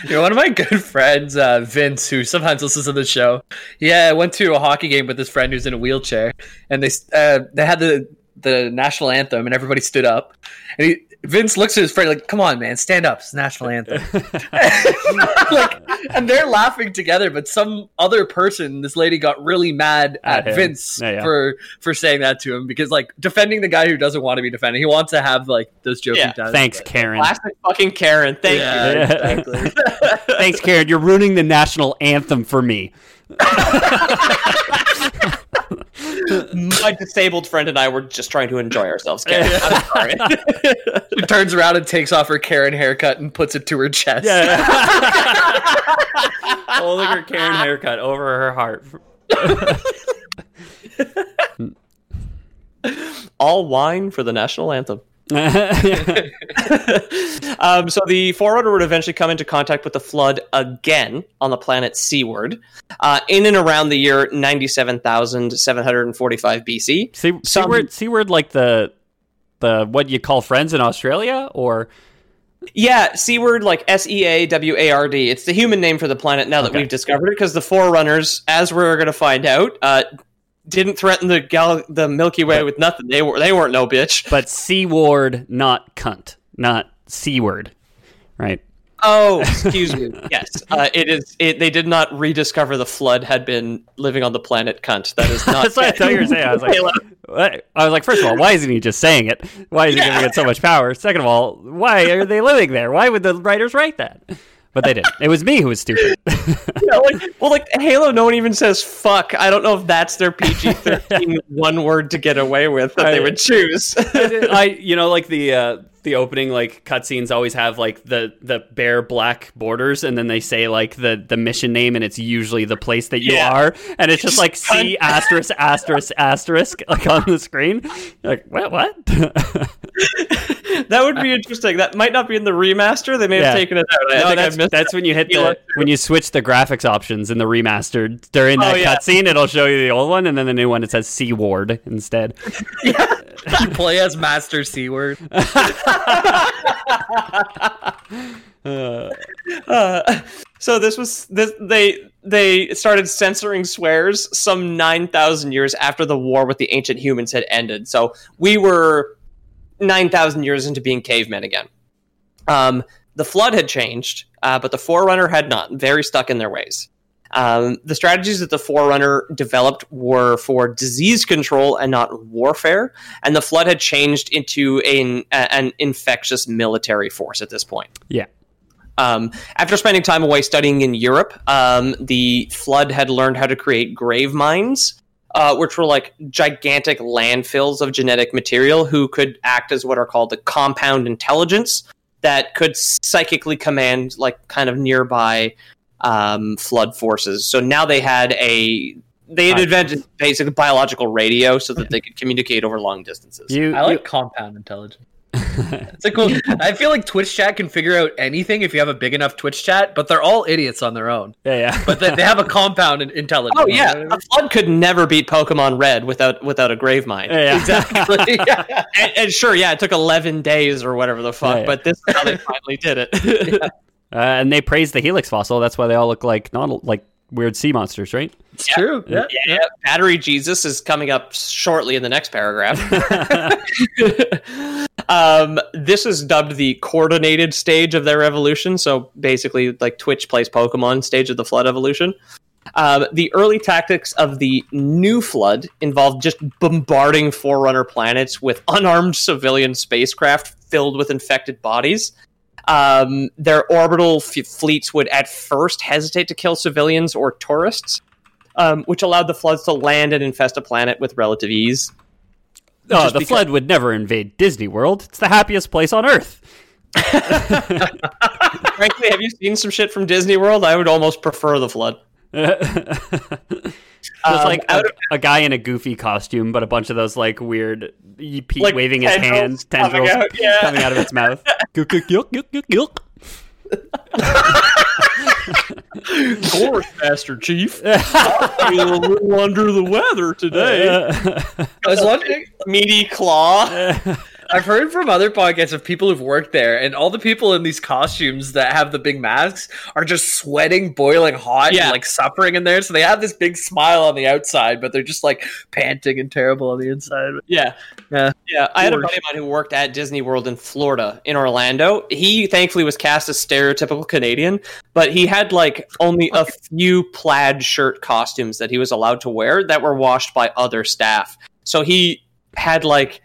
You know, one of my good friends, uh, Vince, who sometimes listens to the show, yeah, went to a hockey game with his friend who's in a wheelchair, and they uh, they had the the national anthem, and everybody stood up, and he, Vince looks at his friend like, "Come on, man, stand up! It's national anthem." like, and they're laughing together, but some other person, this lady, got really mad At at. Vince Yeah, yeah. for for saying that to him because, like, defending the guy who doesn't want to be defended, he wants to have like those joking Yeah, times. Thanks, but- Karen. Classic fucking Karen. Thank Yeah, Yeah. exactly. Thanks, Karen. You're ruining the national anthem for me. You. My disabled friend and I were just trying to enjoy ourselves. Karen. I'm sorry. She turns around and takes off her Karen haircut and puts it to her chest. Yeah. Holding her Karen haircut over her heart. All wine for the national anthem. um, so the Forerunner would eventually come into contact with the Flood again on the planet Seaward, uh, in and around the year ninety-seven thousand seven hundred and forty-five BC. See, Some- Seaward, Seaward, like the the what you call friends in Australia, or Yeah, Seaward, like S E A W A R D. It's the human name for the planet now that Okay. we've discovered it, because the Forerunners, as we're going to find out, uh, didn't threaten the gal- the Milky Way with nothing. They were they weren't no bitch. but Seaward, not cunt, not Seaward, right? Oh, excuse me. Yes, uh, it is. It, they did not rediscover the flood had been living on the planet cunt. That is not. That's what I thought you were saying. I was like, what? I was like, first of all, why isn't he just saying it? Why is he giving it so much power? Second of all, why are they living there? Why would the writers write that? But they didn't. It was me who was stupid. Yeah, like, well, like Halo, no one even says fuck. I don't know if that's their PG thirteen one word to get away with that they would choose. I, you know, like the uh, the opening like cutscenes always have like the the bare black borders, and then they say like the the mission name, and it's usually the place that you Yeah. are, and it's just like C asterisk asterisk asterisk like on the screen. You're like what? What? That would be interesting. That might not be in the remaster. They may have taken it out. I no, think that's I missed that's that. when you hit the when you switch the graphics options in the remastered during that Oh, yeah. cutscene. It'll show you the old one, and then the new one it says C Ward instead. you play as Master Seaward. Uh, so this was this, they they started censoring swears some 9000 years after the war with the ancient humans had ended so we were 9000 years into being cavemen again. Um, the flood had changed uh, but the forerunner had not. Very stuck in their ways. Um, the strategies that the forerunner developed were for disease control and not warfare and the flood had changed into an, an infectious military force at this point. Yeah. um, after spending time away studying in Europe, um, the Flood had learned how to create Graveminds, uh, which were like gigantic landfills of genetic material who could act as what are called the compound intelligence that could psychically command like kind of nearby um, Flood forces. So now they had a they had invented basic biological radio so that they could communicate over long distances. You, I like compound intelligence. It's a cool. I feel like Twitch chat can figure out anything if you have a big enough Twitch chat, but they're all idiots on their own. yeah, yeah. But they, they have a compound in- intelligence. Oh yeah, You know what I the Flood could never beat Pokemon Red without without a Gravemind. yeah, yeah. Exactly. Yeah. and, and sure, yeah, it took 11 days or whatever the fuck, Yeah, yeah. but this is how they finally did it. Uh, and they praise the Helix fossil. That's why they all look like not like weird sea monsters, right? It's true. Yeah. yeah, Battery Jesus is coming up shortly in the next paragraph. Um, this is dubbed the coordinated stage of their evolution. So basically, like Twitch plays Pokemon stage of the Flood evolution. Um, the early tactics of the new Flood involved just bombarding Forerunner planets with unarmed civilian spacecraft filled with infected bodies. Um, their orbital f- fleets would at first hesitate to kill civilians or tourists, um, which allowed the Floods to land and infest a planet with relative ease. Oh, Just the because- flood would never invade Disney World. It's the happiest place on earth. Frankly, have you seen some shit from Disney World? I would almost prefer the Flood. Just Um, like a, of- a guy in a goofy costume, but a bunch of those like weird Pete Like waving his tendrils hands, coming tendrils out, yeah. coming out of its mouth. Yuk. course, Master Chief. I feel a little under the weather today. I was wondering. Meaty claw. I've heard from other podcasts of people who've worked there, and all the people in these costumes that have the big masks are just sweating, boiling hot, Yeah. and like suffering in there. So they have this big smile on the outside, but they're just like panting and terrible on the inside. Yeah. Yeah. Yeah. I had a buddy of mine who worked at Disney World in Florida, in Orlando. He thankfully was cast as stereotypical Canadian, but he had like only a few plaid shirt costumes that he was allowed to wear that were washed by other staff. So he had like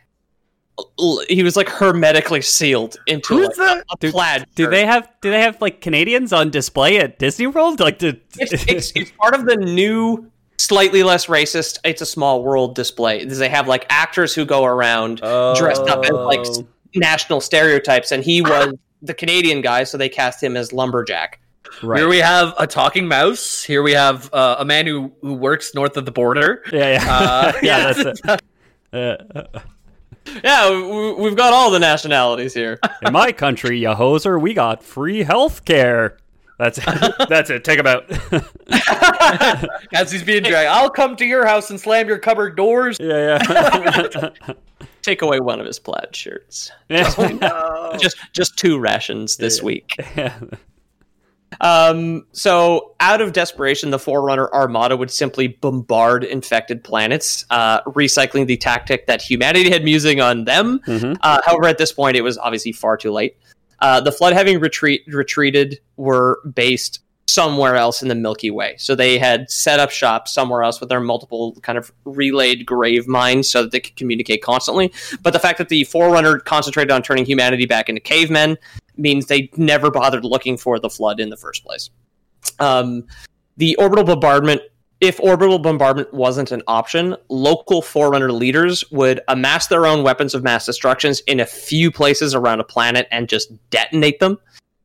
he was like hermetically sealed into Who's like, that? a Do, plaid. do shirt. they have do they have like Canadians on display at Disney World? Like, to, it's, it's, it's part of the new slightly less racist it's a small world display they have like actors who go around dressed up as like Oh. national stereotypes and he was the canadian guy so they cast him as lumberjack right? Here we have a talking mouse. Here we have uh, a man who, who works north of the border. yeah, yeah, Uh, yeah. That's it. Uh, yeah we, we've got all the nationalities here in my country, you hoser, we got free health care. That's it. That's it. Take him out. As he's being dragged, I'll come to your house and slam your cupboard doors. yeah, yeah. take away one of his plaid shirts. no. Just just two rations this Yeah. week. Yeah. Um, so, out of desperation, the Forerunner Armada would simply bombard infected planets, uh, recycling the tactic that humanity had been using on them. Mhm. Uh, however, at this point, it was obviously far too late. Uh, the Flood, having retreat retreated, were based somewhere else in the Milky Way. So they had set up shop somewhere else with their multiple kind of relayed Graveminds so that they could communicate constantly. But the fact that the Forerunner concentrated on turning humanity back into cavemen means they never bothered looking for the flood in the first place. Um, the orbital bombardment, if orbital bombardment wasn't an option, local Forerunner leaders would amass their own weapons of mass destructions in a few places around a planet and just detonate them,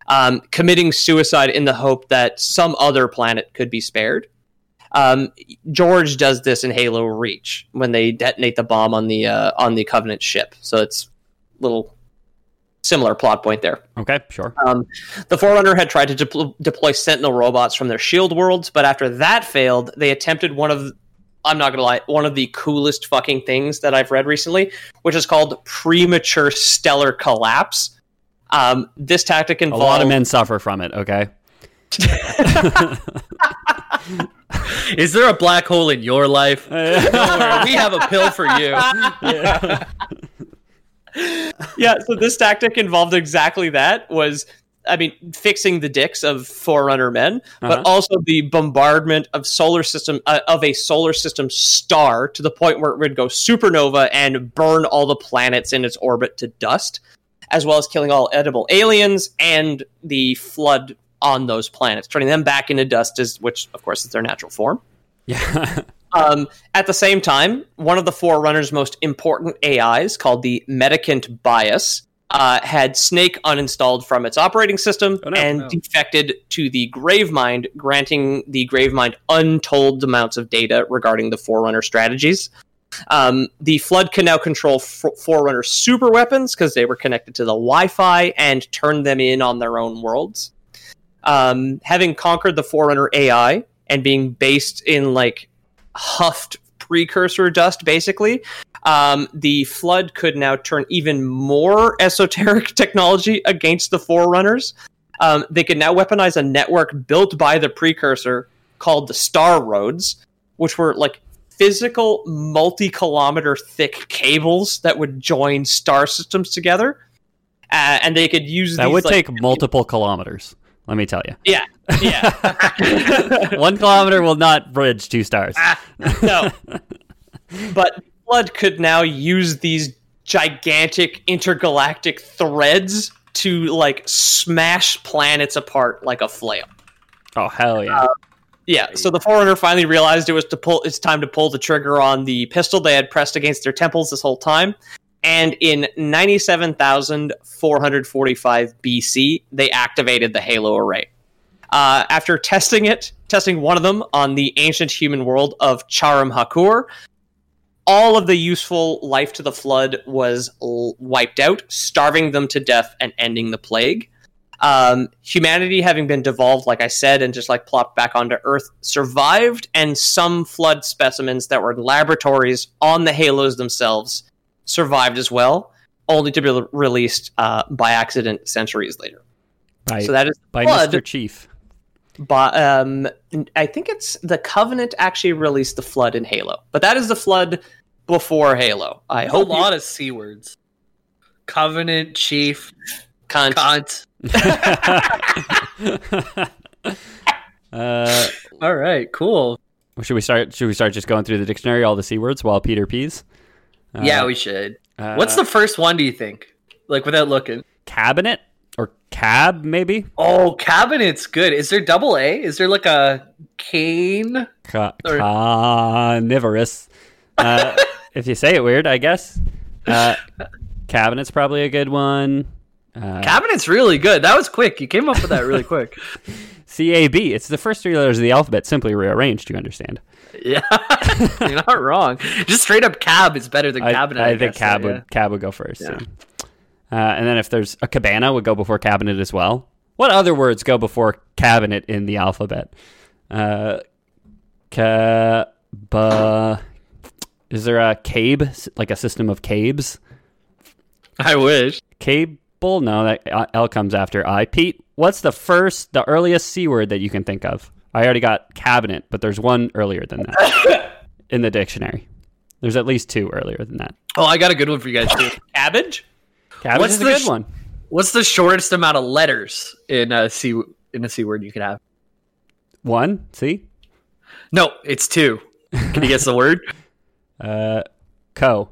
um, committing suicide in the hope that some other planet could be spared. Um, George does this in Halo Reach when they detonate the bomb on the uh, on the Covenant ship. So it's little similar plot point there. Okay, sure. Um, the Forerunner had tried to depl- deploy Sentinel robots from their shield worlds, but after that failed, they attempted one of I'm not gonna lie, one of the coolest fucking things that I've read recently, which is called premature stellar collapse. Um, this tactic A lot of men suffer from it. Okay. Is there a black hole in your life? Don't worry, we have a pill for you. yeah, so this tactic involved exactly that was I mean, fixing the dicks of Forerunner men, but Uh-huh. also the bombardment of solar system uh, of a solar system star to the point where it would go supernova and burn all the planets in its orbit to dust, as well as killing all edible aliens and the flood on those planets, turning them back into dust, is which of course is their natural form. Yeah. Um, at the same time, one of the Forerunner's most important AIs, called the Mendicant Bias, uh, had Snake uninstalled from its operating system Oh, no. and No. defected to the Gravemind, granting the Gravemind untold amounts of data regarding the Forerunner strategies. Um, the Flood can now control F- Forerunner super weapons because they were connected to the Wi Fi and turned them in on their own worlds. Um, having conquered the Forerunner AI and being based in like huffed precursor dust, basically, um, the Flood could now turn even more esoteric technology against the Forerunners. Um, they could now weaponize a network built by the precursor called the Star Roads, which were like physical multi-kilometer thick cables that would join star systems together. Uh, and they could use that these, would like- take multiple kilometers. Let me tell you. yeah yeah One kilometer will not bridge two stars. Ah, no. But Blood could now use these gigantic intergalactic threads to like smash planets apart like a flail. Oh hell yeah! Uh, yeah, so the Forerunner finally realized it was to pull it's time to pull the trigger on the pistol they had pressed against their temples this whole time. And in 97,445 BC, they activated the Halo array. Uh, after testing it, testing one of them on the ancient human world of Charum Hakkor, all of the useful life to the flood was l- wiped out, starving them to death and ending the plague. Um, humanity, having been devolved, like I said, and just like plopped back onto Earth, survived, and some flood specimens that were in laboratories on the halos themselves survived as well, only to be re- released uh, by accident centuries later. By, so that is by flood. Mr. Chief. But um, I think it's the Covenant actually released the flood in Halo, but that is the flood before Halo. I a hope a lot of c words. Covenant, chief, cunt. cunt. uh, All right, cool. should we start? Should we start just going through the dictionary, all the c words, while Peter pees? Uh, yeah, we should. uh, What's the first one? Do you think? Like without looking. cabinet or cab? Maybe Oh, cabinet's good. Is there double A? Is there like a cane? Ca- Or- carnivorous. Uh, if you say it weird, I guess. Uh, cabinet's probably a good one. Uh, Cabinet's really good. That was quick. You came up with that really quick. C A B. It's the first three letters of the alphabet simply rearranged. You understand? yeah, you're not wrong. Just straight up cab is better than I, cabinet. I, I, think guess, cab yeah. would cab would go first. Yeah. yeah. Uh, and then if there's a cabana, would go before cabinet as well. What other words go before cabinet in the alphabet? Uh, ca ba Is there a cabe, like a system of cabes? I wish. Cable? No, that uh, L comes after I. Pete, what's the first, the earliest C word that you can think of? I already got cabinet, but there's one earlier than that in the dictionary. There's at least two earlier than that. Oh, I got a good one for you guys too. Cabbage? Cabbage What's is a the good sh- one. What's the shortest amount of letters in a C in a C word you could have? One, C. No, it's two. Can you guess the word? Uh, co.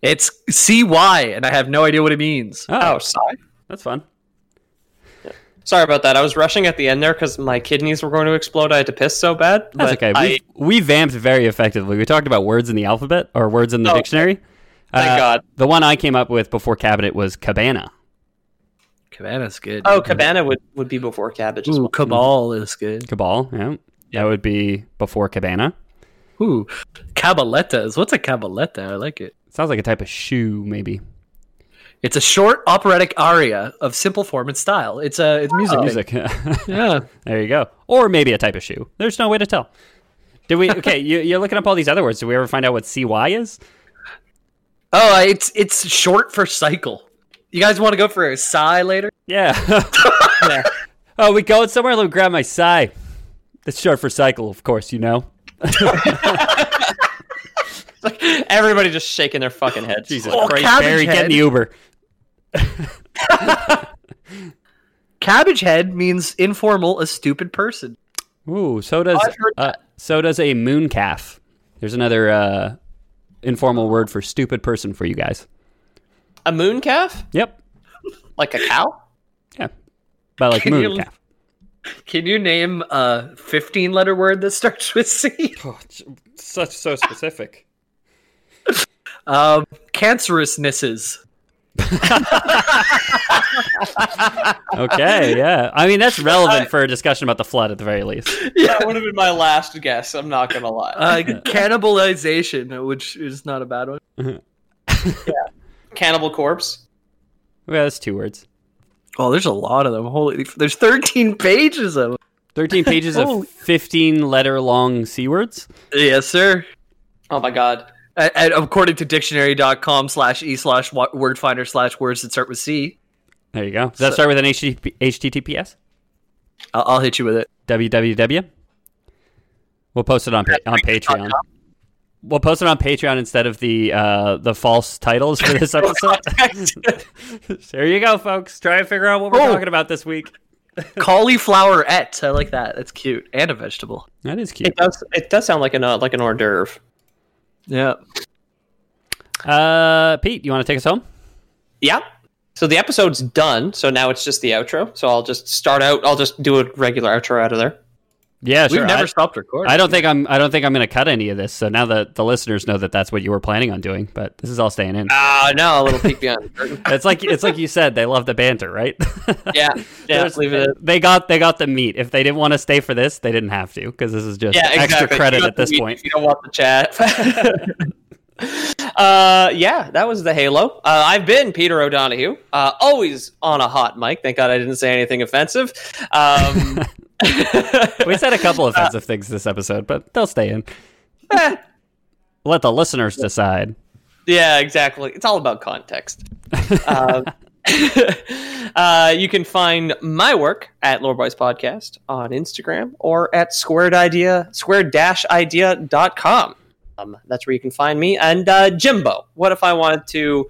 It's C Y, and I have no idea what it means. Oh, Oh, sorry. that's fun. Sorry about that. I was rushing at the end there because my kidneys were going to explode. I had to piss so bad. That's but okay. I, We, we vamped very effectively. We talked about words in the alphabet or words in the Oh, dictionary. Thank Uh, God. The one I came up with before cabinet was cabana. Cabana's good. Oh, cabana would, would be before cabbage. as Ooh, well. cabal is good. Cabal, yeah. That would be before cabana. Ooh, cabalettas. What's a cabaletta? I like it. Sounds like a type of shoe, maybe. It's a short operatic aria of simple form and style. It's a it's music. Music. Yeah. there you go. Or maybe a type of shoe. There's no way to tell. Did we? Okay, you, you're looking up all these other words. Did we ever find out what CY is? Oh, it's it's short for cycle. You guys want to go for a sigh later? Yeah. Oh, we going somewhere? Let me grab my sigh. It's short for cycle, of course, you know. Everybody just shaking their fucking heads. Jesus Oh, Christ, cabbage Barry, get in the Uber. Cabbage head means informal, a stupid person. Ooh, so does uh, so does a moon calf. There's another uh, informal word for stupid person for you guys. A moon calf? Yep. Like a cow? Yeah. But like Can moon you- calf. Can you name a 15 letter word that starts with C? Oh, such so specific. Um, cancerousnesses. Okay, yeah. I mean that's relevant for a discussion about the flood at the very least. Yeah, that would have been my last guess. I'm not gonna lie. Uh, cannibalization, which is not a bad one. yeah. Cannibal corpse. Yeah, that's two words. Oh, there's a lot of them. Holy, there's 13 pages of them. 13 pages of 15 letter long C words. Yes, sir. Oh my god. And, and according to dictionary.com slash e slash word finder slash words that start with C, There you go. Does that start with an HTTP- HTTPS? I'll, I'll hit you with it. www. We'll post it on pa- on Patreon. We'll post it on Patreon instead of the uh, the false titles for this episode. there you go, folks. Try and figure out what we're Oh. talking about this week. Cauliflowerette. I like that. That's cute. And a vegetable. That is cute. It does. It does sound like an uh, like an hors d'oeuvre. Yeah. Uh, Pete, you want to take us home? Yeah. So the episode's done. So now it's just the outro. So I'll just start out. I'll just do a regular outro out of there. Yeah, We've sure. never I, stopped recording. I don't think I'm. I don't think I'm going to cut any of this. So now that the listeners know that that's what you were planning on doing, but this is all staying in. Ah, no, a little peek behind the curtain. It's like it's like you said. They love the banter, right? Yeah, yeah. They got they got the meat. If they didn't want to stay for this, they didn't have to because this is just Yeah, extra credit at this point. You don't want the chat. uh, yeah, that was the Halo. Uh, I've been Peter O'Donohue, uh, always on a hot mic. Thank God I didn't say anything offensive. Um, We said a couple offensive things this episode, but they'll stay in. eh, Let the listeners decide. yeah, exactly. It's all about context. um, uh, you can find my work at Lore Boys Podcast on Instagram or at squared idea squared-idea.com. Um, that's where you can find me. And uh, Jimbo, what if I wanted to,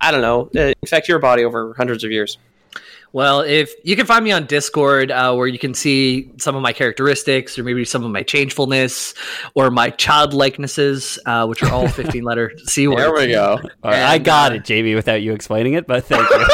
I don't know, uh, infect your body over hundreds of years? Well, if you can find me on Discord, uh, where you can see some of my characteristics, or maybe some of my changefulness, or my childlikenesses, uh, which are all fifteen letter c words. There we go. All right, I got uh, it, Jamie, without you explaining it, but thank you.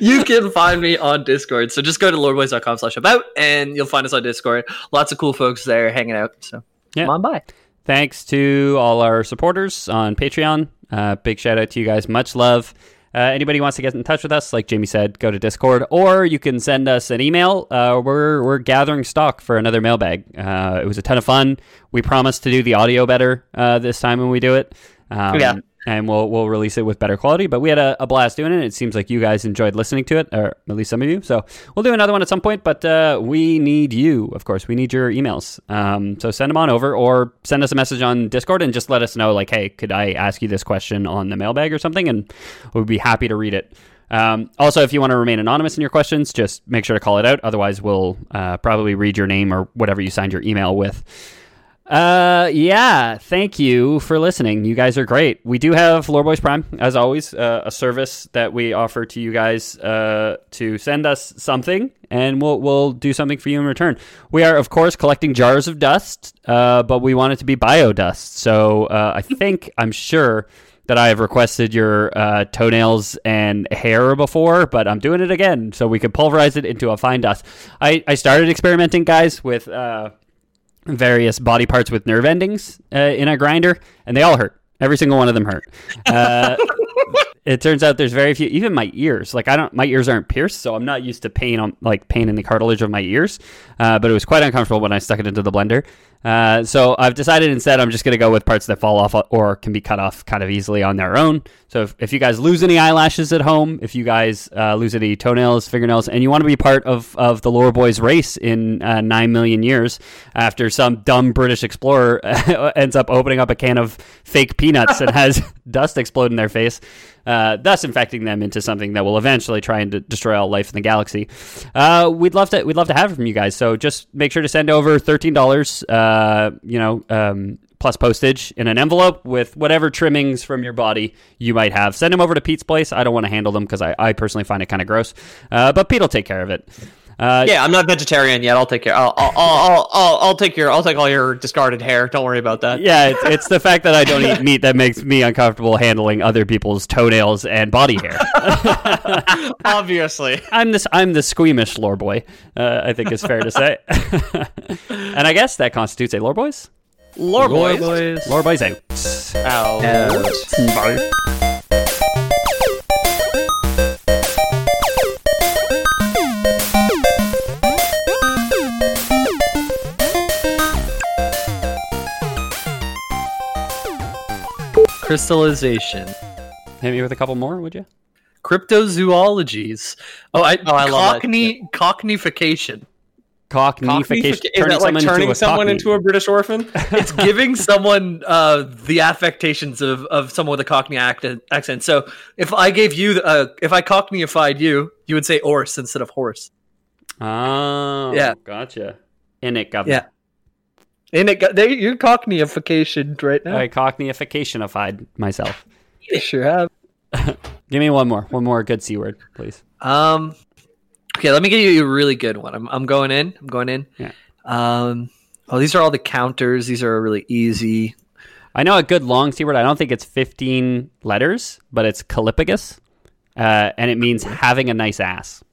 you can find me on Discord. So just go to loreboys.com slash about and you'll find us on Discord. Lots of cool folks there hanging out. So Yeah. come on by. Thanks to all our supporters on Patreon. Uh, big shout out to you guys. Much love. Uh, anybody wants to get in touch with us, like Jamie said, go to Discord, or you can send us an email. Uh, we're we're gathering stock for another mailbag. Uh, it was a ton of fun. We promise to do the audio better uh, this time when we do it. Um, Yeah. And we'll we'll release it with better quality. But we had a, a, blast doing it. It seems like you guys enjoyed listening to it, or at least some of you. So we'll do another one at some point. But uh, we need you, of course. We need your emails. Um, so send them on over, or send us a message on Discord and just let us know, like, hey, could I ask you this question on the mailbag or something? And we'd be happy to read it. Um, also, if you want to remain anonymous in your questions, just make sure to call it out. Otherwise, we'll uh, probably read your name or whatever you signed your email with. Uh, yeah. Thank you for listening. You guys are great. We do have Lore Boys Prime, as always, uh, a service that we offer to you guys uh, to send us something, and we'll we'll do something for you in return. We are, of course, collecting jars of dust, uh, but we want it to be bio dust. So uh, I think I'm sure that I have requested your uh, toenails and hair before, but I'm doing it again so we can pulverize it into a fine dust. I, I started experimenting, guys, with uh, various body parts with nerve endings uh, in a grinder, and they all hurt. Every single one of them hurt. Uh, it turns out there's very few. Even my ears, like I don't, my ears aren't pierced, so I'm not used to pain on like pain in the cartilage of my ears. Uh, but it was quite uncomfortable when I stuck it into the blender. Uh, so I've decided instead I'm just going to go with parts that fall off or can be cut off kind of easily on their own. So if, if you guys lose any eyelashes at home, if you guys uh, lose any toenails, fingernails, and you want to be part of, of the Lore Boys race in uh, 9 million years after some dumb British explorer ends up opening up a can of fake peanuts and has dust explode in their face, uh, thus infecting them into something that will eventually try and d- destroy all life in the galaxy. Uh, we'd love to we'd love to have it from you guys. So just make sure to send over thirteen dollars. Uh, you know. Um, plus postage in an envelope with whatever trimmings from your body you might have. Send them over to Pete's place. I don't want to handle them because I, I personally find it kind of gross, uh, but Pete will take care of it. Uh, yeah, I'm not vegetarian yet. I'll take care. I'll, I'll, I'll, I'll, I'll take your. I'll take all your discarded hair. Don't worry about that. Yeah, it's, it's the fact that I don't eat meat that makes me uncomfortable handling other people's toenails and body hair. Obviously, I'm this. I'm the squeamish lore boy. Uh, I think is fair to say. and I guess that constitutes a lore boys. Lore, lore boys. boys. Lore boys out. Out. out. Bye. Crystallization. Hit me with a couple more, would you? Cryptozoologies. Oh, I, oh, I love Cockney, that. Cockneyfication. Cockneyfication. Is that like turning someone into a British orphan? it's giving someone uh, the affectations of, of someone with a Cockney accent. So if I gave you, uh, if I Cockneyified you, you would say horse instead of horse. Oh, yeah, gotcha. In it, governor. Yeah. And it got they, you're cockneyification right now. I cockneyificationified myself. You sure have. Give me one more. One more good C word, please. Um Okay, let me give you a really good one. I'm I'm going in. I'm going in. Yeah. Um oh these are all the counters. These are really easy. I know a good long C word. I don't think it's 15 letters, but it's callipygous. Uh, and it means having a nice ass.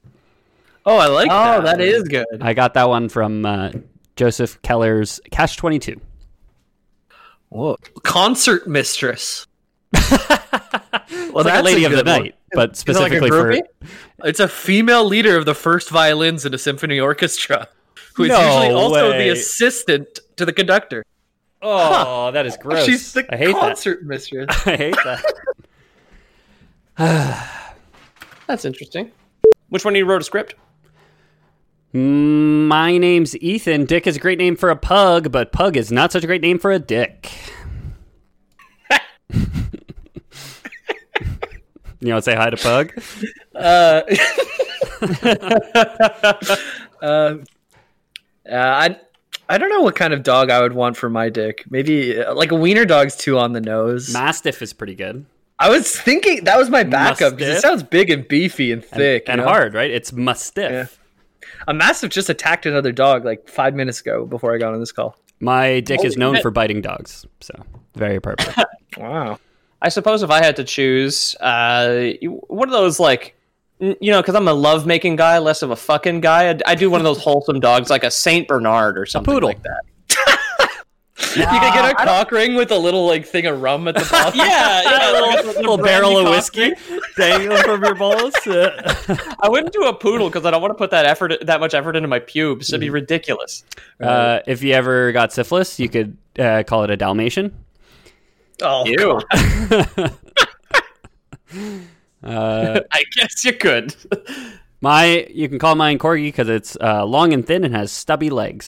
Oh, I like oh, that. that is good. I got that one from uh, Joseph Heller's Cash 22. Whoa. Concert mistress. well, that's like a lady a of the night, but specifically like for. It's a female leader of the first violins in a symphony orchestra, who is no usually also way. the assistant to the conductor. Oh, huh. that is gross. She's the I hate concert that. mistress. I hate that. That's interesting. Which one of you wrote a script? My name's Ethan. Dick is a great name for a pug, but pug is not such a great name for a dick. you want to say hi to Pug? Uh, uh, uh, I I don't know what kind of dog I would want for my dick. Maybe uh, like a wiener dog's too on the nose. Mastiff is pretty good. I was thinking that was my backup because it sounds big and beefy and thick and, and hard, right? It's mastiff. Yeah. A mastiff just attacked another dog like five minutes ago before I got on this call. My dick Holy is known shit. for biting dogs, so very appropriate. wow. I suppose if I had to choose, uh, one of those like, you know, because I'm a love making guy, less of a fucking guy. I, I do one of those wholesome dogs, like a Saint Bernard or something poodle like that. You could get a cock ring with a little like thing of rum at the bottom. yeah, yeah, a little, little barrel of whiskey dangling from your balls. I wouldn't do a poodle because I don't want to put that effort, that much effort into my pubes. It'd be mm. ridiculous. Uh, if you ever got syphilis, you could uh, call it a Dalmatian. Oh, Ew. uh, I guess you could. my, you can call mine corgi because it's uh, long and thin and has stubby legs.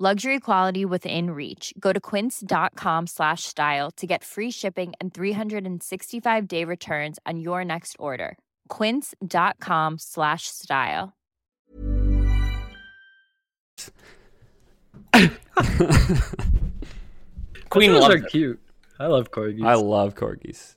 Luxury quality within reach. Go to quince.com slash style to get free shipping and 365 day returns on your next order. Quince.com slash style. Queen Those loves are it. cute. I love corgis. I love corgis.